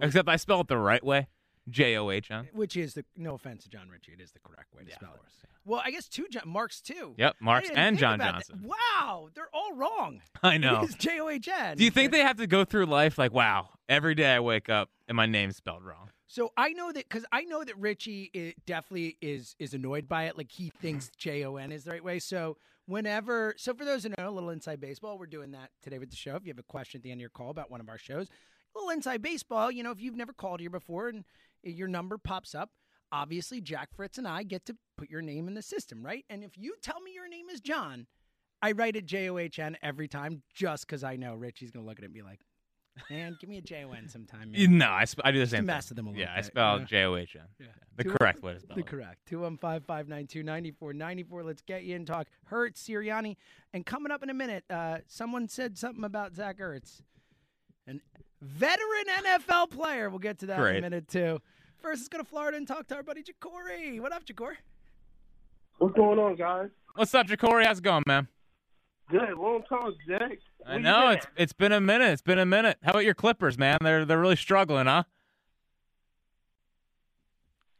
Except I spell it the right way J O H N. Which is the, no offense to Jon Ritchie, it is the correct way to spell it. Well, I guess two John, Marks too. Yep, Marks and John Johnson. that. Wow, they're all wrong. I know. It is J O H N. Do you think they have to go through life like, wow, every day I wake up and my name's spelled wrong? So I know that because I know that Ritchie definitely is is annoyed by it. Like he mm-hmm. thinks J O N is the right way. So whenever, so for those who know a little inside baseball, we're doing that today with the show. If you have a question at the end of your call about one of our shows, a little inside baseball. You know, if you've never called here before and your number pops up, obviously Jack Fritz and I get to put your name in the system, right? And if you tell me your name is John, I write it J O H N every time, just because I know Ritchie's gonna look at it and be like. Man, give me a J O N sometime. man." No, I, sp- I do the Just to same mess thing. with them a little yeah, I spell? J O H N. Yeah. The Two- correct way to spell The it. correct. 215 592 9494. Let's get you in talk. Hurts, Sirianni. And coming up in a minute, uh, someone said something about Zach Ertz. An veteran NFL player. We'll get to that in a minute, too. First, let's go to Florida and talk to our buddy Jacory. What up, Ja'Cory? What's going on, guys? What's up, Jacory? How's it going, man? Good. Long time, Jack. I know it's it's been a minute. It's been a minute. How about your Clippers, man? They're they're really struggling, huh?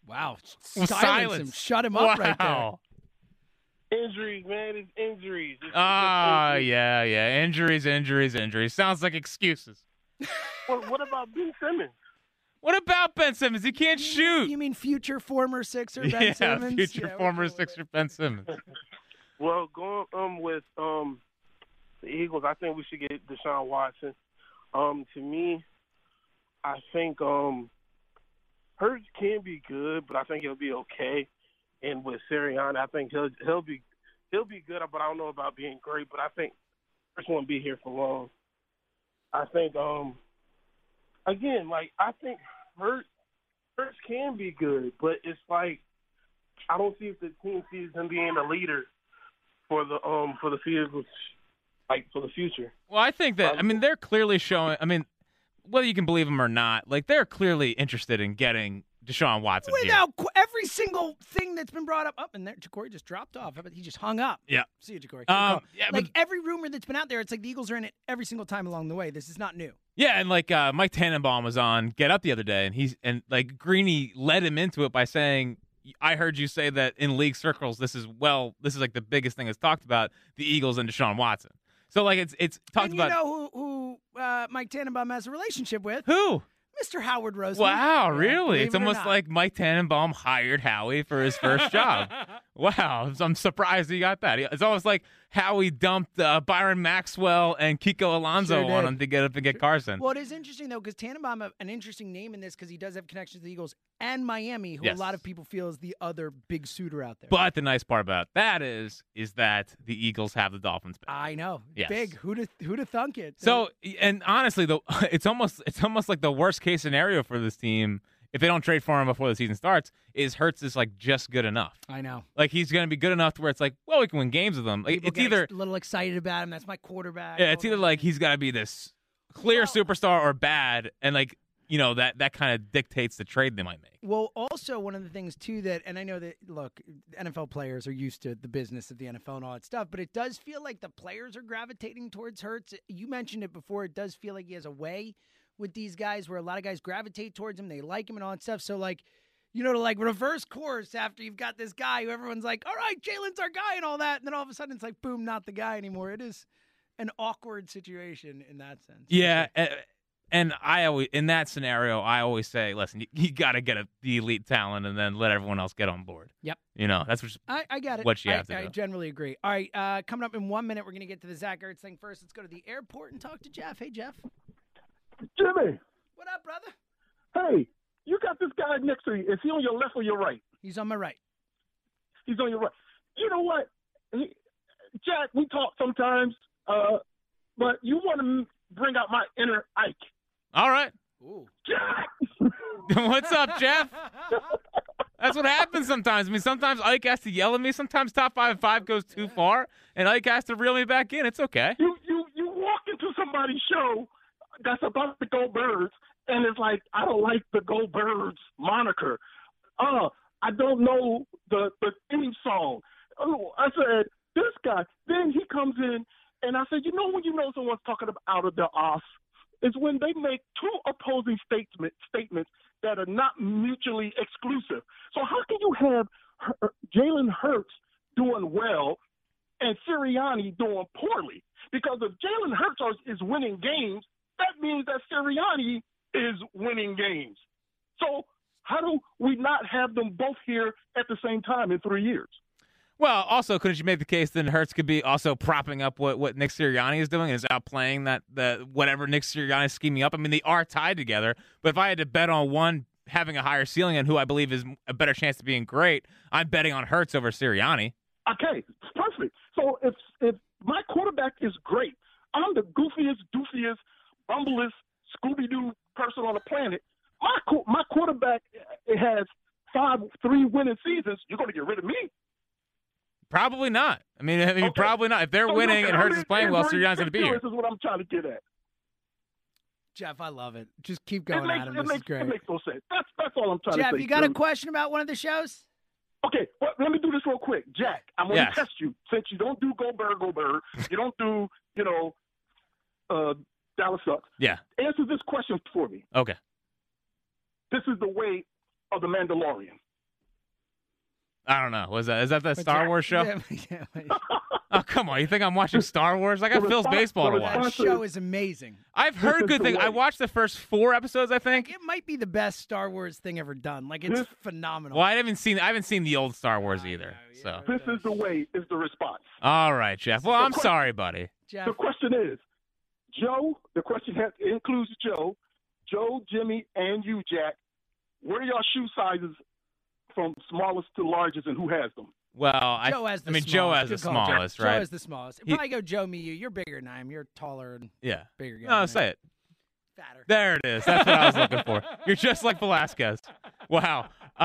Wow. Well, Silence him. Shut him up right there. Injuries, man. It's injuries. It's, it's Ah, injuries. yeah, yeah. Injuries, injuries, injuries. Sounds like excuses. What, what about Ben Simmons? What about Ben Simmons? He can't shoot. You mean future former Sixer Ben yeah, Simmons? future Yeah, we're former cool with Sixer Ben Simmons. Well, going um with um the Eagles, I think we should get Deshaun Watson. Um, to me, I think um Hurts can be good, but I think he'll be okay. And with Sirianni, I think he'll he'll be he'll be good, but I don't know about being great. But I think Hurts won't be here for long. I think um again, like I think Hurts Hurts can be good, but it's like I don't see if the team sees him being a leader for the um for the Eagles, like for the future. Well, I think that I mean they're clearly showing. I mean, whether you can believe them or not, like they're clearly interested in getting Deshaun Watson. Without qu- every single thing that's been brought up, up and there, Jacory just dropped off. He just hung up. Yeah. See you, Jacory. Um, yeah, like but- every rumor that's been out there, it's like the Eagles are in it every single time along the way. This is not new. Yeah, and like uh, Mike Tannenbaum was on Get Up the other day, and he's and like Greeny led him into it by saying, "I heard you say that in league circles, this is well, this is like the biggest thing that's talked about the Eagles and Deshaun Watson." So like it's it's talked and about you know who who uh, Mike Tannenbaum has a relationship with? who. Mr. Howard Roseman. Wow, really? It's it almost like Mike Tannenbaum hired Howie for his first job. wow, I'm surprised he got that. It's almost like Howie dumped uh, Byron Maxwell and Kiko Alonso Sure on him to get up and get Carson. Well, it is interesting though because Tannenbaum an interesting name in this because he does have connections to the Eagles and Miami, who Yes. a lot of people feel is the other big suitor out there. But the nice part about that is, is that the Eagles have the Dolphins back. I know, Yes. big. Who to who to thunk it? So, and honestly, though, it's almost it's almost like the worst case scenario for this team if they don't trade for him before the season starts is Hurts is like just good enough. I know. Like he's going to be good enough to where it's like, well, we can win games with him. Like, People it's either a little excited about him. That's my quarterback. yeah, it's either like he's got to be this clear superstar or bad, and like you know that that kind of dictates the trade they might make. Well, also one of the things too that, and I know that look, NFL players are used to the business of the NFL and all that stuff, but it does feel like the players are gravitating towards Hurts. You mentioned it before; it does feel like he has a way with these guys where a lot of guys gravitate towards him, they like him and all that stuff. So like, you know, to like reverse course after you've got this guy who everyone's like, all right, Jalen's our guy and all that, and then all of a sudden it's like, boom, not the guy anymore. It is an awkward situation in that sense. Yeah, a- and I always in that scenario, I always say, listen, you, you got to get a, the elite talent, and then let everyone else get on board. Yep. You know, that's what I, I got it. What you I, have to I do. generally agree. All right, uh, coming up in one minute, we're going to get to the Zach Ertz thing first. Let's go to the airport and talk to Jeff. Hey, Jeff. Jimmy, What up, brother? hey, you got this guy next to you. Is he on your left or your right? He's on my right. He's on your right. You know what, he, Jack? We talk sometimes, uh, but you want to bring out my inner Ike. All right. Ooh. Jack. What's up, Jeff? That's what happens sometimes. I mean, sometimes Ike has to yell at me. Sometimes top five five goes too far, and Ike has to reel me back in. It's okay. You you you walk into somebody's show that's about the go birds, and it's like I don't like the Go Birds moniker. Uh, I don't know the the theme song. Oh, I said this guy. Then he comes in, and I said, you know when you know someone's talking about out of their ass is when they make two opposing statement statements that are not mutually exclusive. So how can you have Her- Jalen Hurts doing well and Sirianni doing poorly. Because if Jalen Hurts is winning games, that means that Sirianni is winning games. So how do we not have them both here at the same time in three years? Well, also, couldn't you make the case that Hurts could be also propping up what, what Nick Sirianni is doing and is outplaying that the whatever Nick Sirianni is scheming up? I mean, they are tied together, but if I had to bet on one having a higher ceiling and who I believe is a better chance of being great, I'm betting on Hurts over Sirianni. Okay, perfect. So if if my quarterback is great, I'm the goofiest, doofiest, bumblest, Scooby Doo person on the planet. My my quarterback uh, has five, three winning seasons. You're going to get rid of me? Probably not. I mean, I mean, probably not. If they're So winning look, and how Hurts many is playing well, injuries Sirianni's going to be here. This is what I'm trying to get at. Jeff, I love it. Just keep It going, makes, Adam. it This makes, is great. It makes no sense. That's that's all I'm trying Jeff, to say. Jeff, you got a question about one of the shows? Okay, well, let me do this real quick. Jack, I'm going to Yes. test you. Since you don't do Go Bird, Go Bird, you don't do, you know, uh, Dallas Sucks. Yeah. Answer this question for me. Okay. This is the way of the Mandalorian. I don't know. Was that is that the What's Star that? Wars show? Yeah, yeah, wait. Oh, come on. You think I'm watching Star Wars? I got The Phil's response- baseball to watch. That show is amazing. I've heard is good things. I watched the first four episodes, I think. It might be the best Star Wars thing ever done. Like it's This- phenomenal. Well, I haven't seen I haven't seen the old Star Wars I either. know, So, This is the way is the response. all right, Jeff. Well, The I'm que- sorry, buddy. Jeff, The question is, Joe, the question has, includes Joe, Joe, Jimmy, and you, Jack. What are your shoe sizes from smallest to largest, and who has them? Well, I, Joe has the I mean, smallest. Joe has the call, smallest, Joe right? Joe has the smallest. He- Probably go Joe, me, you. You're bigger than I am. You're taller and yeah. bigger guy. No, than say I. it. Fatter. There it is. That's what I was looking for. You're just like Velasquez. Wow.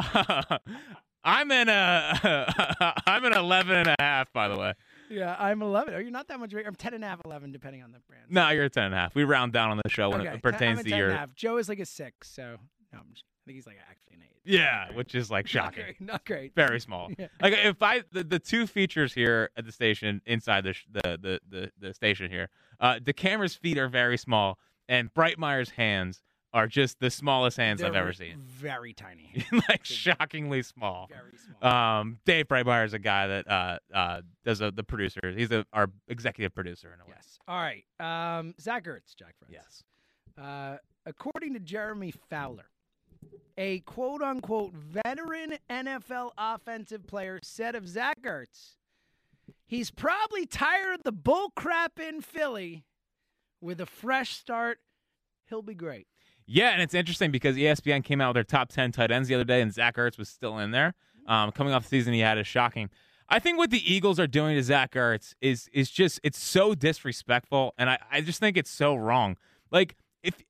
I'm in a I'm in 11 and a half, by the way. Yeah, I'm 11. Oh, you're not that much bigger. I'm 10 and a half, 11, depending on the brand. No, you're a 10 and a half. We round down on the show when okay, it pertains I'm to 10 your and a half. Joe is like a six, so no, I'm just, I think he's like actually an eight. yeah, which is like Not shocking. great. Not great. Very small. Yeah. Like if I the, the two features here at the station inside the the, the the the station here, uh, the DeCamara's feet are very small, and Brightmeyer's hands are just the smallest hands I've ever seen. Very tiny. like shockingly small. Very small. Um, Dave Brightmeyer is a guy that uh uh does a, the producer. He's a, our executive producer in a way. Yes. All right. Um, Zach Ertz, Jack Fritz. Yes. Uh, according to Jeremy Fowler, a quote unquote veteran NFL offensive player said of Zach Ertz, he's probably tired of the bull crap in Philly. With a fresh start, he'll be great. Yeah, and it's interesting because ESPN came out with their top 10 tight ends the other day, and Zach Ertz was still in there. Um, coming off the season he had is shocking. I think what the Eagles are doing to Zach Ertz is is just it's so disrespectful, and I, I just think it's so wrong. Like if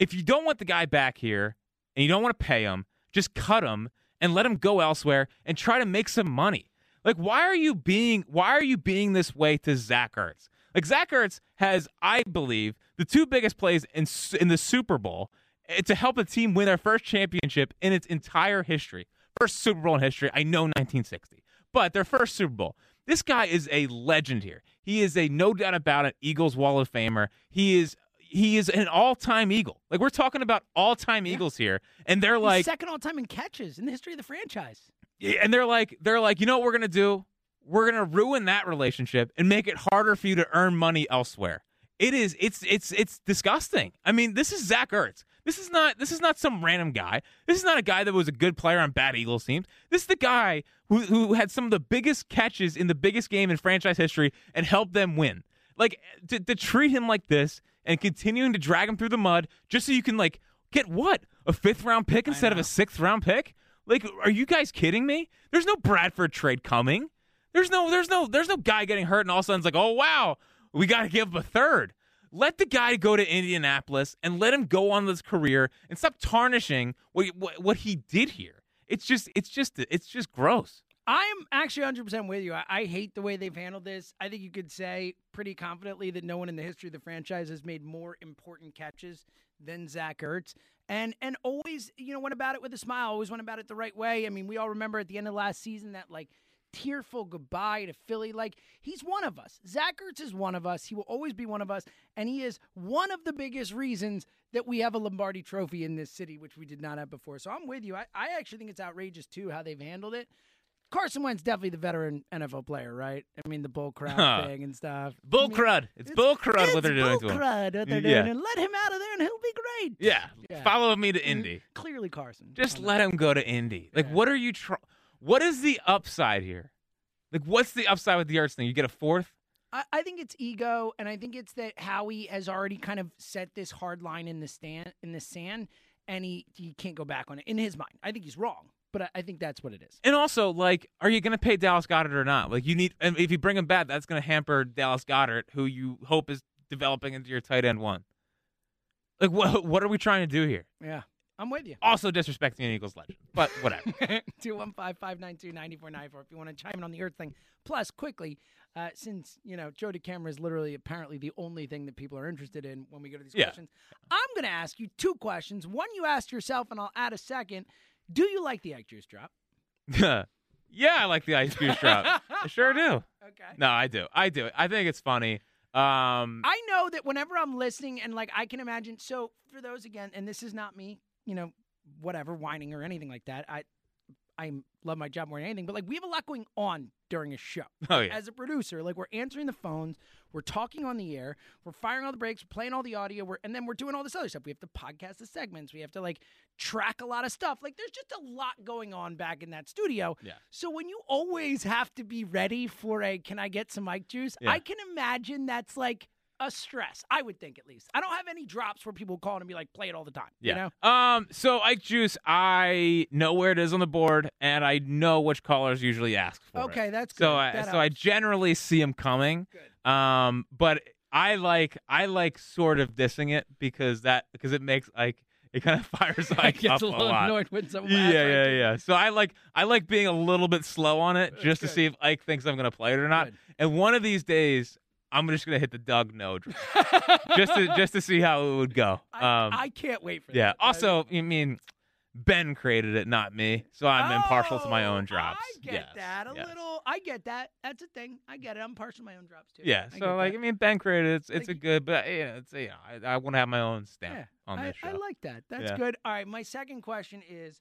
if you don't want the guy back here and you don't want to pay him, just cut him and let him go elsewhere and try to make some money. Like why are you being why are you being this way to Zach Ertz? Like Zach Ertz has, I believe, the two biggest plays in in the Super Bowl eh, to help a team win their first championship in its entire history. First Super Bowl in history. I know 1960, but their first Super Bowl. This guy is a legend here. He is a no doubt about it Eagles Wall of Famer. He is he is an all-time Eagle. Like we're talking about all-time Eagles here, and they're He's like, second all time in catches in the history of the franchise. And they're like, they're like, you know what we're gonna do? We're gonna ruin that relationship and make it harder for you to earn money elsewhere. It is, it's, it's, it's disgusting. I mean, this is Zach Ertz. This is not, this is not some random guy. This is not a guy that was a good player on bad Eagles teams. This is the guy who, who had some of the biggest catches in the biggest game in franchise history and helped them win. Like to, to treat him like this and continuing to drag him through the mud just so you can like get what a fifth round pick instead of a sixth round pick. Like, are you guys kidding me? There's no Bradford trade coming. There's no, there's no, there's no guy getting hurt and all of a sudden it's like, oh wow, we got to give up a third. Let the guy go to Indianapolis and let him go on this career and stop tarnishing what what, what he did here. It's just, it's just, it's just gross. I am actually 100% with you. I, I hate the way they've handled this. I think you could say pretty confidently that no one in the history of the franchise has made more important catches than Zach Ertz. And and always, you know, went about it with a smile, always went about it the right way. I mean, we all remember at the end of last season that like tearful goodbye to Philly. Like he's one of us. Zach Ertz is one of us. He will always be one of us, and he is one of the biggest reasons that we have a Lombardi Trophy in this city, which we did not have before. So I'm with you. I, I actually think it's outrageous too how they've handled it. Carson Wentz definitely the veteran NFL player, right? I mean the bull crowd thing and stuff. Bull I mean, crud. It's, bull crud it's what they're doing bull crud what they're Yeah. doing, and let him out of there, and he'll be great. Yeah. Yeah. Follow me to mm-hmm. Indy. Clearly, Carson. Just let him go to Indy. Like, what are you trying? What is the upside here? Like, what's the upside with the Ertz thing? You get a fourth? I, I think it's ego, and I think it's that Howie has already kind of set this hard line in the stand in the sand, and he he can't go back on it in his mind. I think he's wrong, but I, I think that's what it is. And also, like, are you going to pay Dallas Goedert or not? Like, you need, and if you bring him back, that's going to hamper Dallas Goedert, who you hope is developing into your tight end one. Like, what what are we trying to do here? Yeah, I'm with you. Also disrespecting an Eagles legend, but whatever. 215-592-9494 if you want to chime in on the Ertz thing. Plus, quickly, uh, since you know Joe DeCamara is literally apparently the only thing that people are interested in when we go to these Yeah. questions, I'm going to ask you two questions. One you asked yourself, and I'll add a second. Do you like the Ike juice drop? yeah, I like the Ike juice drop. I sure do. Okay. No, I do. I do. I think it's funny. Um, I know that whenever I'm listening and like I can imagine. So for those again, and this is not me, you know, whatever whining or anything like that. I I love my job more than anything, but like we have a lot going on during a show. Oh, yeah. As a producer, like we're answering the phones, we're talking on the air, we're firing all the breaks, we're playing all the audio, we're and then we're doing all this other stuff. We have to podcast the segments, we have to like track a lot of stuff. Like there's just a lot going on back in that studio. Yeah. So when you always have to be ready for a can I get some mic juice? Yeah. I can imagine that's like a stress. I would think at least. I don't have any drops where people call and be like, play it all the time. Yeah. You know? Um. So Ike Juice, I know where it is on the board, and I know which callers usually ask for it. Okay, that's So good. I That so I generally see them coming. Good. Um. But I like I like sort of dissing it because that because it makes like it kind of fires Ike gets up a little lot. annoyed when someone yeah, yeah, yeah. So I like I like being a little bit slow on it just to see if Ike thinks I'm gonna play it or not. And one of these days, I'm just gonna hit the Doug no drop. just to just to see how it would go. Um, I can't wait for yeah. that. Yeah. Also, I mean, Ben created it, not me, so I'm impartial to my own drops. Oh, I get yes, that a yes. little. I get that. That's a thing. I get it. I'm partial to my own drops too. Yeah. I So like, that. I mean, Ben created it. It's, it's a good, but yeah, it's you know, I, I want to have my own stamp Yeah, on I, this show. I like that. That's Yeah. good. All right, my second question is,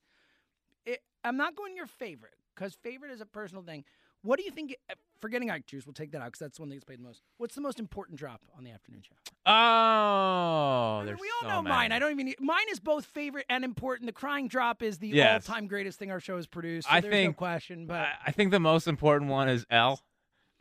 it, I'm not going your favorite because favorite is a personal thing. What do you think? uh, Forgetting Ike Juice, we'll take that out because that's the one that gets played the most. What's the most important drop on the afternoon show? Oh, there's we all so know many. mine. I don't even. Need, mine is both favorite and important. The crying drop is the Yes. all-time greatest thing our show has produced. So I there's no think- question. But I think the most important one is L,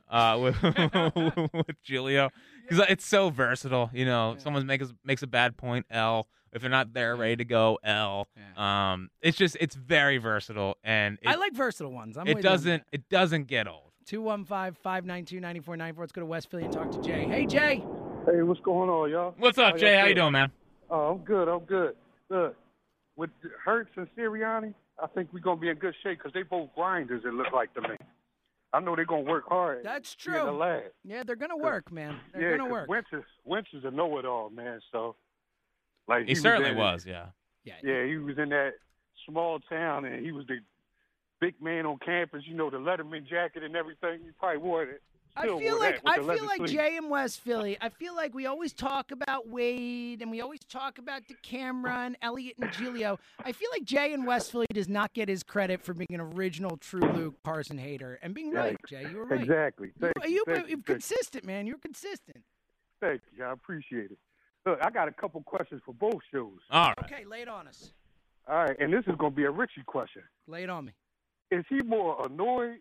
uh, with with Julio, because it's so versatile. You know, someone makes makes a bad point, L. If they're not there, ready to go, L. Um, it's just it's very versatile, and it, I like versatile ones. I'm it with you doesn't it doesn't get old. 215-592-9494. Let's go to West Philly and talk to Jay. Hey, Jay. Hey, what's going on, y'all? What's up, Jay? How you doing, man? Oh, I'm good. I'm good. Look, with Hurts and Sirianni, I think we're gonna be in good shape because they both grinders. It look like to me. I know they're gonna work hard. That's to be in The true. lab. Yeah, they're gonna work, man. They're yeah, gonna 'cause work. Wentz is Wentz is a know-it-all, man. So, like He was certainly in- was, yeah. Yeah, yeah, he was in that small town, and he was the big man on campus. You know, the Letterman jacket and everything. He probably wore it I feel like I feel like sleeves. Jay in West Philly. I feel like we always talk about Wade and we always talk about DeCamara and Eliot and Giglio. I feel like Jay in West Philly does not get his credit for being an original true Luke Parson hater and being right, Jay. You were right. Exactly. You, Thank you, Thank you're consistent, man. You're consistent. Thank you. I appreciate it. Look, I got a couple questions for both shows. All right. Okay, lay it on us. All right, and this is going to be a Ritchie question. Lay it on me. Is he more annoyed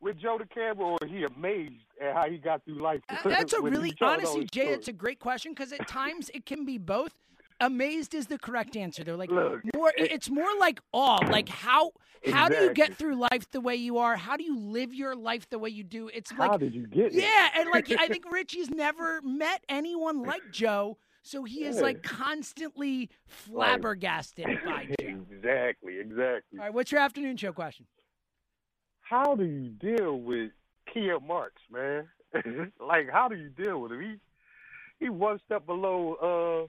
with Joe DeCamara, or is he amazed at how he got through life? Uh, That's a really honestly, Jay. stories? It's a great question because at times it can be both. Amazed is the correct answer. They're like Look, more. It's more like awe. Like how how do you get through life the way you are? How do you live your life the way you do? It's How like did you get yeah, and like I think Ritchie's never met anyone like Joe, so he is like constantly flabbergasted by Joe. Exactly, exactly. All right, what's your afternoon show question? How do you deal with Kia Marks, man? like, how do you deal with him? He he one step below uh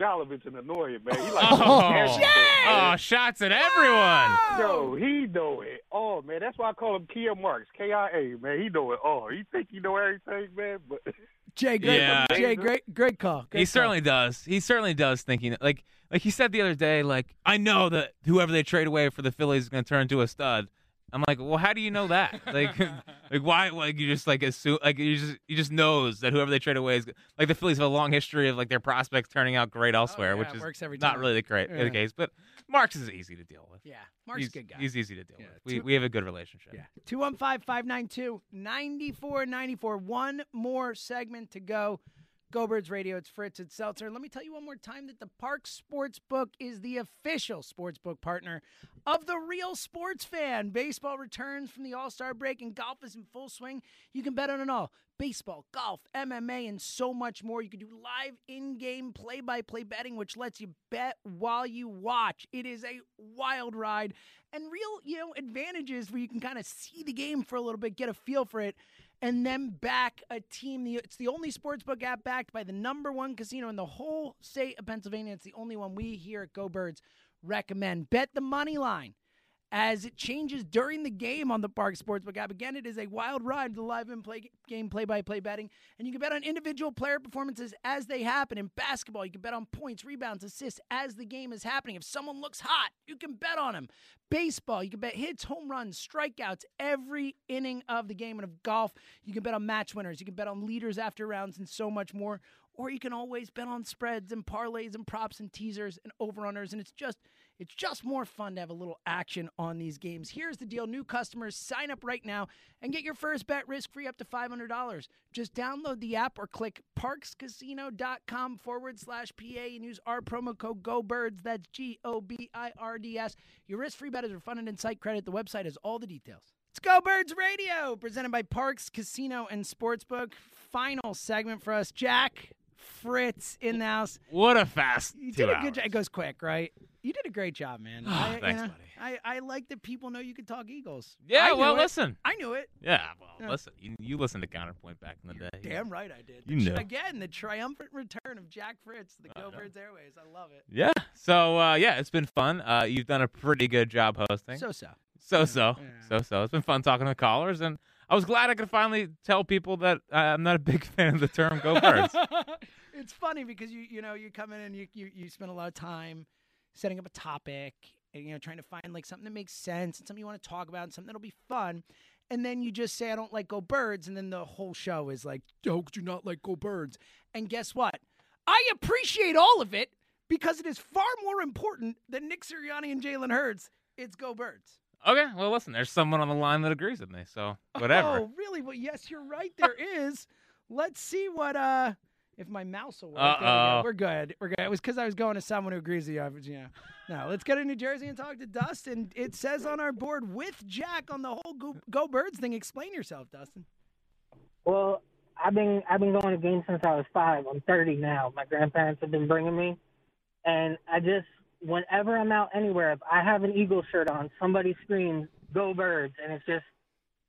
Jolovich and annoying, man. He like Oh, everything, oh, shots at everyone. Yo, he know it all, man. That's why I call him Kia Marks, K I A, man. He know it all. He think he know everything, man, but Jay, great, Yeah. Jay, great, great call. Great he call. certainly does. He certainly does. Thinking like like he said the other day, like I know that whoever they trade away for the Phillies is going to turn into a stud. I'm like, well, how do you know that? Like, like why? Like you just like assume like you just you just knows that whoever they trade away is like the Phillies have a long history of like their prospects turning out great oh, elsewhere, Oh, yeah, which is works every not really the, great, Yeah. the case. But Marks is easy to deal with. Yeah, Mark's he's, a good guy. He's easy to deal with. We two- we have a good relationship. Yeah. 215 592 9494. One more segment to go. Go Birds Radio. It's Fritz. It's Seltzer. Let me tell you one more time that the Parx Sportsbook is the official sportsbook partner of the real sports fan. Baseball returns from the All Star break and golf is in full swing. You can bet on it all baseball, golf, MMA, and so much more. You can do live in game play by play betting, which lets you bet while you watch. It is a wild ride and real, you know, advantages where you can kind of see the game for a little bit, get a feel for it, and then back a team. It's the only sportsbook app backed by the number one casino in the whole state of Pennsylvania. It's the only one we here at Go Birds recommend. Bet the money line as it changes during the game on the Parx Sportsbook app. Again, it is a wild ride, the live in play game play by play betting. And you can bet on individual player performances as they happen. In basketball, you can bet on points, rebounds, assists as the game is happening. If someone looks hot, you can bet on him. Baseball, you can bet hits, home runs, strikeouts every inning of the game. And of golf, you can bet on match winners. You can bet on leaders after rounds and so much more. Or you can always bet on spreads and parlays and props and teasers and overrunners. And it's just it's just more fun to have a little action on these games. Here's the deal new customers sign up right now and get your first bet risk free up to $500. Just download the app or click parxcasino.com forward slash PA and use our promo code GOBIRDS. That's G O B I R D S. Your risk free bet is refunded in site credit. The website has all the details. It's Go Birds Radio, presented by Parx Casino and Sportsbook. Final segment for us. Jack Fritz in the house. What a fast You did a hours. good job. It goes quick, right? You did a great job, man. Oh, I, you thanks, know, buddy. I, I like that people know you can talk Eagles. Yeah, well, it. listen. I knew it. Yeah, well, Yeah. listen. You, you listened to Counterpoint back in the day. Damn right I did. You The know. Again, the triumphant return of Jack Fritz to the Go Birds Airways. I love it. Yeah. So uh, yeah, it's been fun. Uh, you've done a pretty good job hosting. So so. So so. So so. It's been fun talking to callers, and I was glad I could finally tell people that uh, I'm not a big fan of the term "Go Birds." it's funny because you you know you come in and you, you you spend a lot of time setting up a topic and you know trying to find like something that makes sense and something you want to talk about and something that'll be fun and then you just say I don't like go birds and then the whole show is like how could you not like go birds and guess what I appreciate all of it because it is far more important than Nick Sirianni and Jalen Hurts it's go birds okay. Well, listen. There's someone on the line that agrees with me. So whatever. Oh, really? Well, yes, you're right. There is. Let's see what uh if my mouse will work. We, go. Uh-oh. We're good. We're good. It was because I was going to someone who agrees with you. I was, you know. Now let's go to New Jersey and talk to Dustin. It says on our board with Jack on the whole Go, go Birds thing. Explain yourself, Dustin. Well, I've been I've been going to games since I was five. I'm 30 now. My grandparents have been bringing me, and I just whenever I'm out anywhere, if I have an Eagle shirt on, somebody screams "Go Birds!" and it's just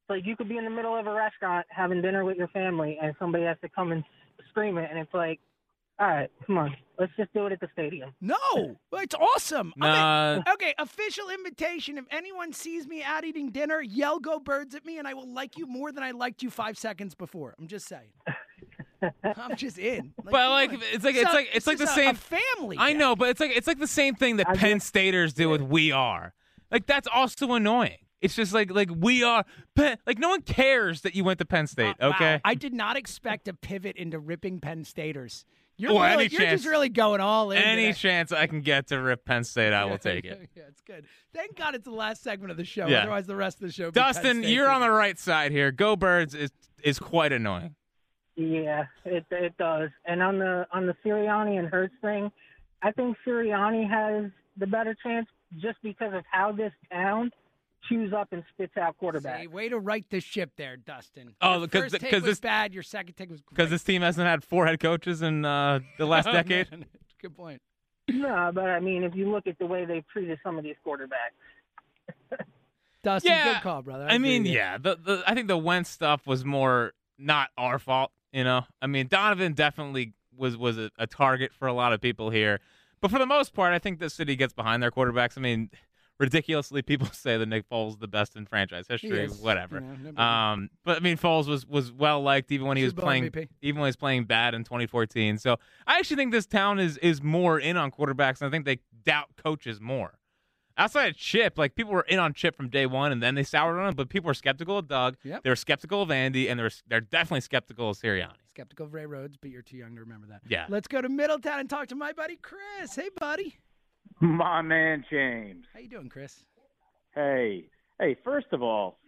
it's like you could be in the middle of a restaurant having dinner with your family, and somebody has to come and s- scream it, and it's like All right, come on. Let's just do it at the stadium. No, it's awesome. I'm Nah. a- okay, official invitation. If anyone sees me out eating dinner, yell "Go Birds" at me, and I will like you more than I liked you five seconds before. I'm just saying. I'm just in. Like, but like on. it's like it's a- like it's like the just a- same a family. I know, but it's like it's like the same thing that Penn Staters do with "We Are." Like that's also annoying. It's just like like we are Penn. Like no one cares that you went to Penn uh, State. Wow, Okay. I did not expect a pivot into ripping Penn Staters. You're, Well, really, any you're chance- just really going all in. Any today. chance I can get to rip Penn State, I will take it. yeah, it's good. Thank God it's the last segment of the show. Yeah. Otherwise, the rest of the show. would be Penn Dustin, State you're on the right side here. Go Birds is is quite annoying. Yeah, it it does. And on the on the Sirianni and Hurts thing, I think Sirianni has the better chance just because of how this town chews up and spits out quarterbacks. See, way to right the ship there, Dustin. Oh, Your because- first take because was this- bad. Your second take was Because this team hasn't had four head coaches in uh, the last Oh, decade. man. Good point. No, but I mean, if you look at the way they've treated some of these quarterbacks, Dustin, Yeah, good call, brother. I agree mean, yeah, the, the I think the Wentz stuff was more not our fault. You know, I mean, Donovan definitely was was a, a target for a lot of people here, but for the most part, I think the city gets behind their quarterbacks. I mean, ridiculously, people say that Nick Foles is the best in franchise history. is, Whatever. you know, um, but I mean, Foles was was well liked even when he was Super playing MVP. even when he was playing bad in 2014. So I actually think this town is is more in on quarterbacks, and I think they doubt coaches more. Outside of Chip, like people were in on Chip from day one, and then they soured on him. But people were skeptical of Doug. Yep. They were skeptical of Andy, and they're they're definitely skeptical of Sirianni. Skeptical of Ray Rhodes, but you're too young to remember that. Yeah. Let's go to Middletown and talk to my buddy Chris. Hey, buddy. My man James. How you doing, Chris? Hey, hey. First of all,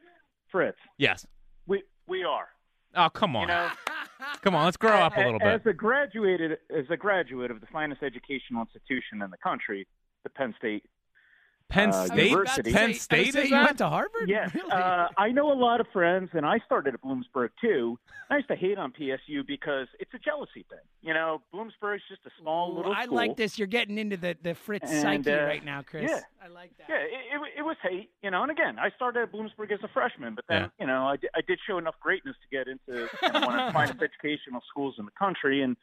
Fritz, Yes. we we are. Oh come on. You know, come on. Let's grow up a little bit. As a graduated, as a graduate of the finest educational institution in the country, the Penn State. Penn uh, State? University. Penn State is you that? went to Harvard? Yes, Really? uh, I know a lot of friends, and I started at Bloomsburg too. I used to hate on PSU because it's a jealousy thing. You know, Bloomsburg's just a small little I school. like this. You're getting into the, the Fritz And, psyche uh, right now, Chris. Yeah. I like that. Yeah, it, it, it was hate, you know. And again, I started at Bloomsburg as a freshman, but then Yeah. you know I, I did show enough greatness to get into you know, one of the finest educational schools in the country, and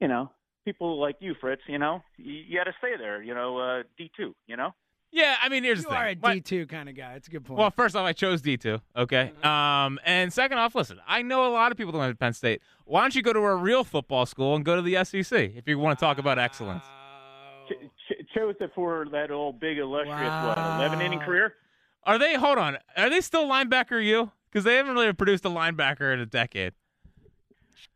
you know people like you, Fritz. You know, you, you got to stay there. You know, uh, D two. You know. Yeah, I mean, here's You the thing. You are a What- D2 kind of guy. It's a good point. Well, first off, I chose D two. Okay. Um, and second off, listen, I know a lot of people that went to Penn State. Why don't you go to a real football school and go to the SEC if you want to talk about excellence? Ch- ch- chose it for that old big illustrious what eleven inning career. Are they? Hold on. Are they still linebacker you? Because they haven't really produced a linebacker in a decade.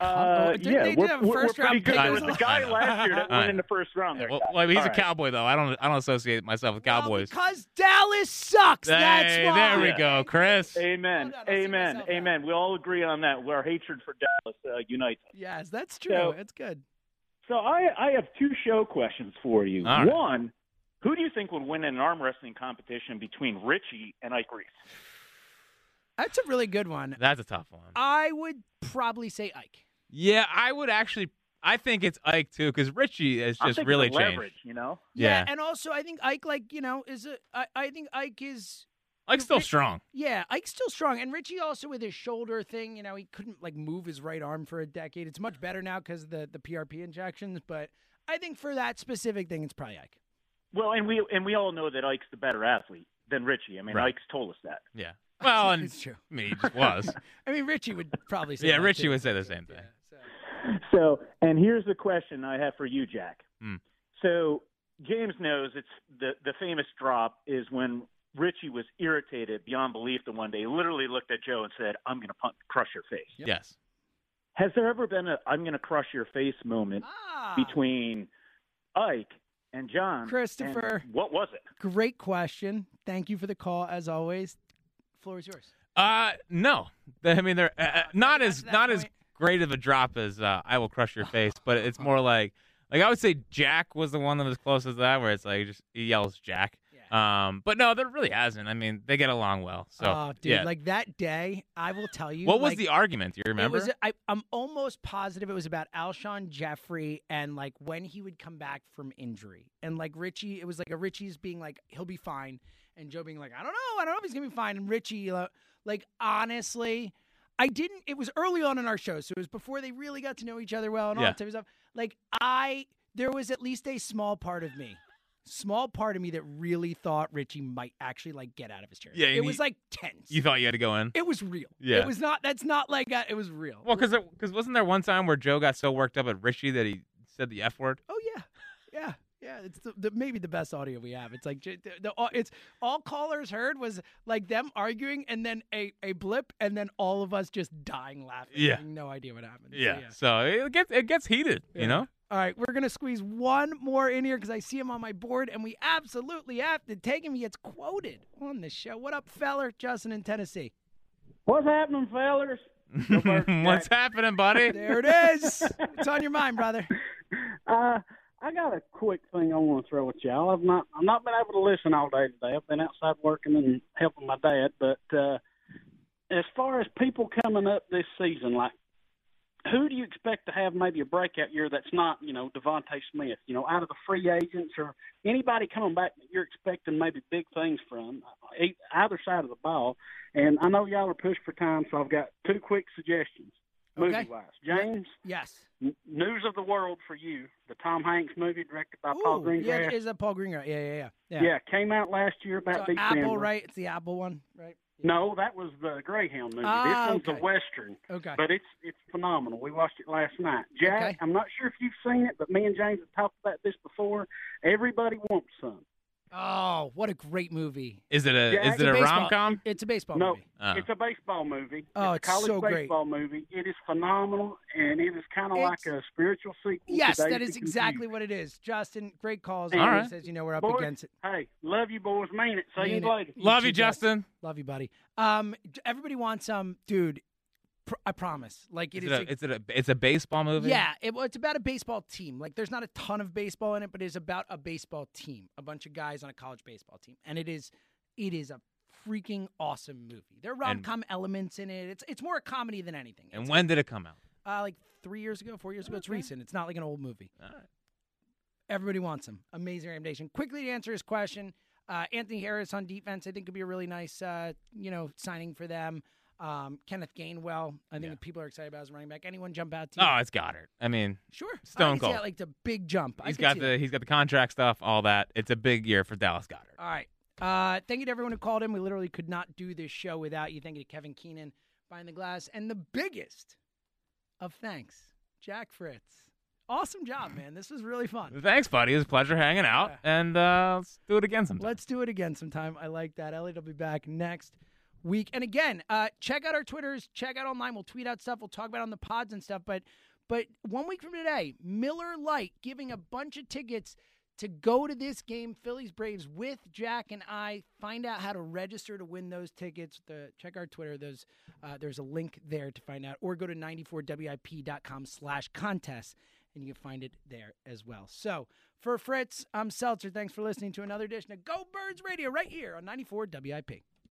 Uh, didn't yeah, they we're, have a we're, we're first pretty round good. pick There was a a guy last year that went right. in the first round. There, Well, well, he's All a right. cowboy though. I don't. I don't associate myself with cowboys. Because Dallas sucks. That's Hey, why. there we go, Chris. Amen. Amen. Amen. We all agree on that. Our hatred for Dallas uh, unites. us. Yes, that's true. So- That's good. So I, I have two show questions for you. All right. One, who do you think would win in an arm wrestling competition between Ritchie and Ike Reese? That's a really good one. That's a tough one. I would probably say Ike. Yeah, I would actually. I think it's Ike too, because Ritchie has just really of changed. leverage, you know. Yeah. And also, I think Ike, like, you know, is a. I, I think Ike is. Ike's still strong. Yeah, Ike's still strong, and Ritchie also with his shoulder thing. You know, he couldn't like move his right arm for a decade. It's much better now because of the the PRP injections. But I think for that specific thing, it's probably Ike. Well, and we and we all know that Ike's the better athlete than Ritchie. I mean, Right. Ike's told us that. Yeah. Well, and It's true. I mean, he just was. I mean, Ritchie would probably say. yeah, that, Ritchie too. would say the same thing. So, and here's the question I have for you, Jack. Hmm. So, James knows it's the the famous drop is when Ritchie was irritated beyond belief the one day. He literally looked at Joe and said, "I'm going to pun- crush your face." Yes. Has there ever been a "I'm going to crush your face" moment Ah. between Ike and Jon? Christopher. And what was it? Great question. Thank you for the call, as always. Floor is yours. Uh, no. I mean, they're uh, uh, not as not as great of a drop as uh, "I will crush your face," but it's more like like I would say Jack was the one that was closest to that, where it's like just he yells Jack. Um, but no, there really hasn't. I mean, they get along well. So oh, dude, yeah. like that day, I will tell you. what was like, the argument? Do you remember? It was, I, I'm almost positive it was about Alshon Jeffery and like when he would come back from injury. And like Ritchie, it was like a Ritchie's being like, he'll be fine. And Joe being like, I don't know. I don't know if he's to be fine. And Ritchie, like, honestly, I didn't. It was early on in our show, so it was before they really got to know each other well and all Yeah. that type of stuff. Like I, there was at least a small part of me, small part of me that really thought Ritchie might actually like get out of his chair. Yeah, it and was like tense. You thought you had to go in? It was real. Yeah. it was not. That's not like a, it was real. Well, because because wasn't there one time where Joe got so worked up at Ritchie that he said the f word? Oh yeah, yeah, yeah. It's the, the maybe the best audio we have. It's like the, the it's all callers heard was like them arguing and then a, a blip and then all of us just dying laughing. Yeah. no idea what happened. So, Yeah. So it gets it gets heated, Yeah. you know. All right, we're gonna squeeze one more in here because I see him on my board, and we absolutely have to take him. He gets quoted on the show. What up, feller? Justin in Tennessee. What's happening, fellers? What's happening, buddy? There it is. it's on your mind, brother. Uh, I got a quick thing I want to throw at y'all. I've not I've not been able to listen all day today. I've been outside working and helping my dad. But uh, as far as people coming up this season, like who do you expect to have maybe a breakout year that's not you know DeVonta Smith? You know, out of the free agents or anybody coming back that you're expecting maybe big things from either side of the ball. And I know y'all are pushed for time, so I've got two quick suggestions. Okay. Movie wise, James. Yes. N- News of the World for you, the Tom Hanks movie directed by Paul Ooh, yeah, Greengrass. is that Paul Greengrass? Yeah, yeah, yeah. yeah. came out last year about So December. Apple, right? It's the Apple one, right? No, that was the Greyhound movie. Ah, this one's okay. a western. Okay. But it's it's phenomenal. We watched it last night. Jack, Okay. I'm not sure if you've seen it, but me and James have talked about this before. Everybody wants some. Oh, what a great movie! Is it a Yeah, is it a a baseball- rom com? It's a baseball no, movie. Oh. it's a baseball movie. Oh, it's it's a college so great. baseball movie. It is phenomenal, and it is kind of like a spiritual sequel. Yes, to that Dazed is and exactly what it is. Justin, great calls. All Always. Says you know we're up Boys, against it. Hey, love you, boys. Mean it. See you it. later. Love too, you, Jack. Justin. Love you, buddy. Um, everybody wants some, dude. Pr- I promise. Like Is it it, is. a, is it a it's a baseball movie? Yeah, it, it's about a baseball team. Like, there's not a ton of baseball in it, but it's about a baseball team, a bunch of guys on a college baseball team, and it is, it is a freaking awesome movie. There are rom com elements in it. It's it's more a comedy than anything. And It's when did it come out? uh, like three years ago, four years ago. It's recent. It's not like an old movie. Everybody wants him. Amazing recommendation. Quickly to answer his question, uh, Anthony Harris on defense, I think could be a really nice, uh, you know, signing for them. Um, Kenneth Gainwell, I think people are excited about as running back. Anyone jump out to you? Oh, it's Goedert. I mean, Sure. Stone Cold. that, like the big jump. He's got the that. he's got the contract stuff, all that. It's a big year for Dallas Goedert. All right. Uh, thank you to everyone who called in. We literally could not do this show without you. Thank you to Kevin Keenan behind the glass. And the biggest of thanks, Jack Fritz. Awesome job, man. This was really fun. Thanks, buddy. It was a pleasure hanging out, and uh, let's do it again sometime. Let's do it again sometime. I like that. Eliot will be back next week. And again, uh, check out our Twitters. Check out online. We'll tweet out stuff. We'll talk about on the pods and stuff. But but one week from today, Miller Lite giving a bunch of tickets to go to this game, Phillies Braves, with Jack and I. Find out how to register to win those tickets. The, check our Twitter. There's uh, there's a link there to find out, or go to 94wip.com slash contest, and you can find it there as well. So for Fritz, I'm Seltzer. Thanks for listening to another edition of Go Birds Radio right here on 94 WIP.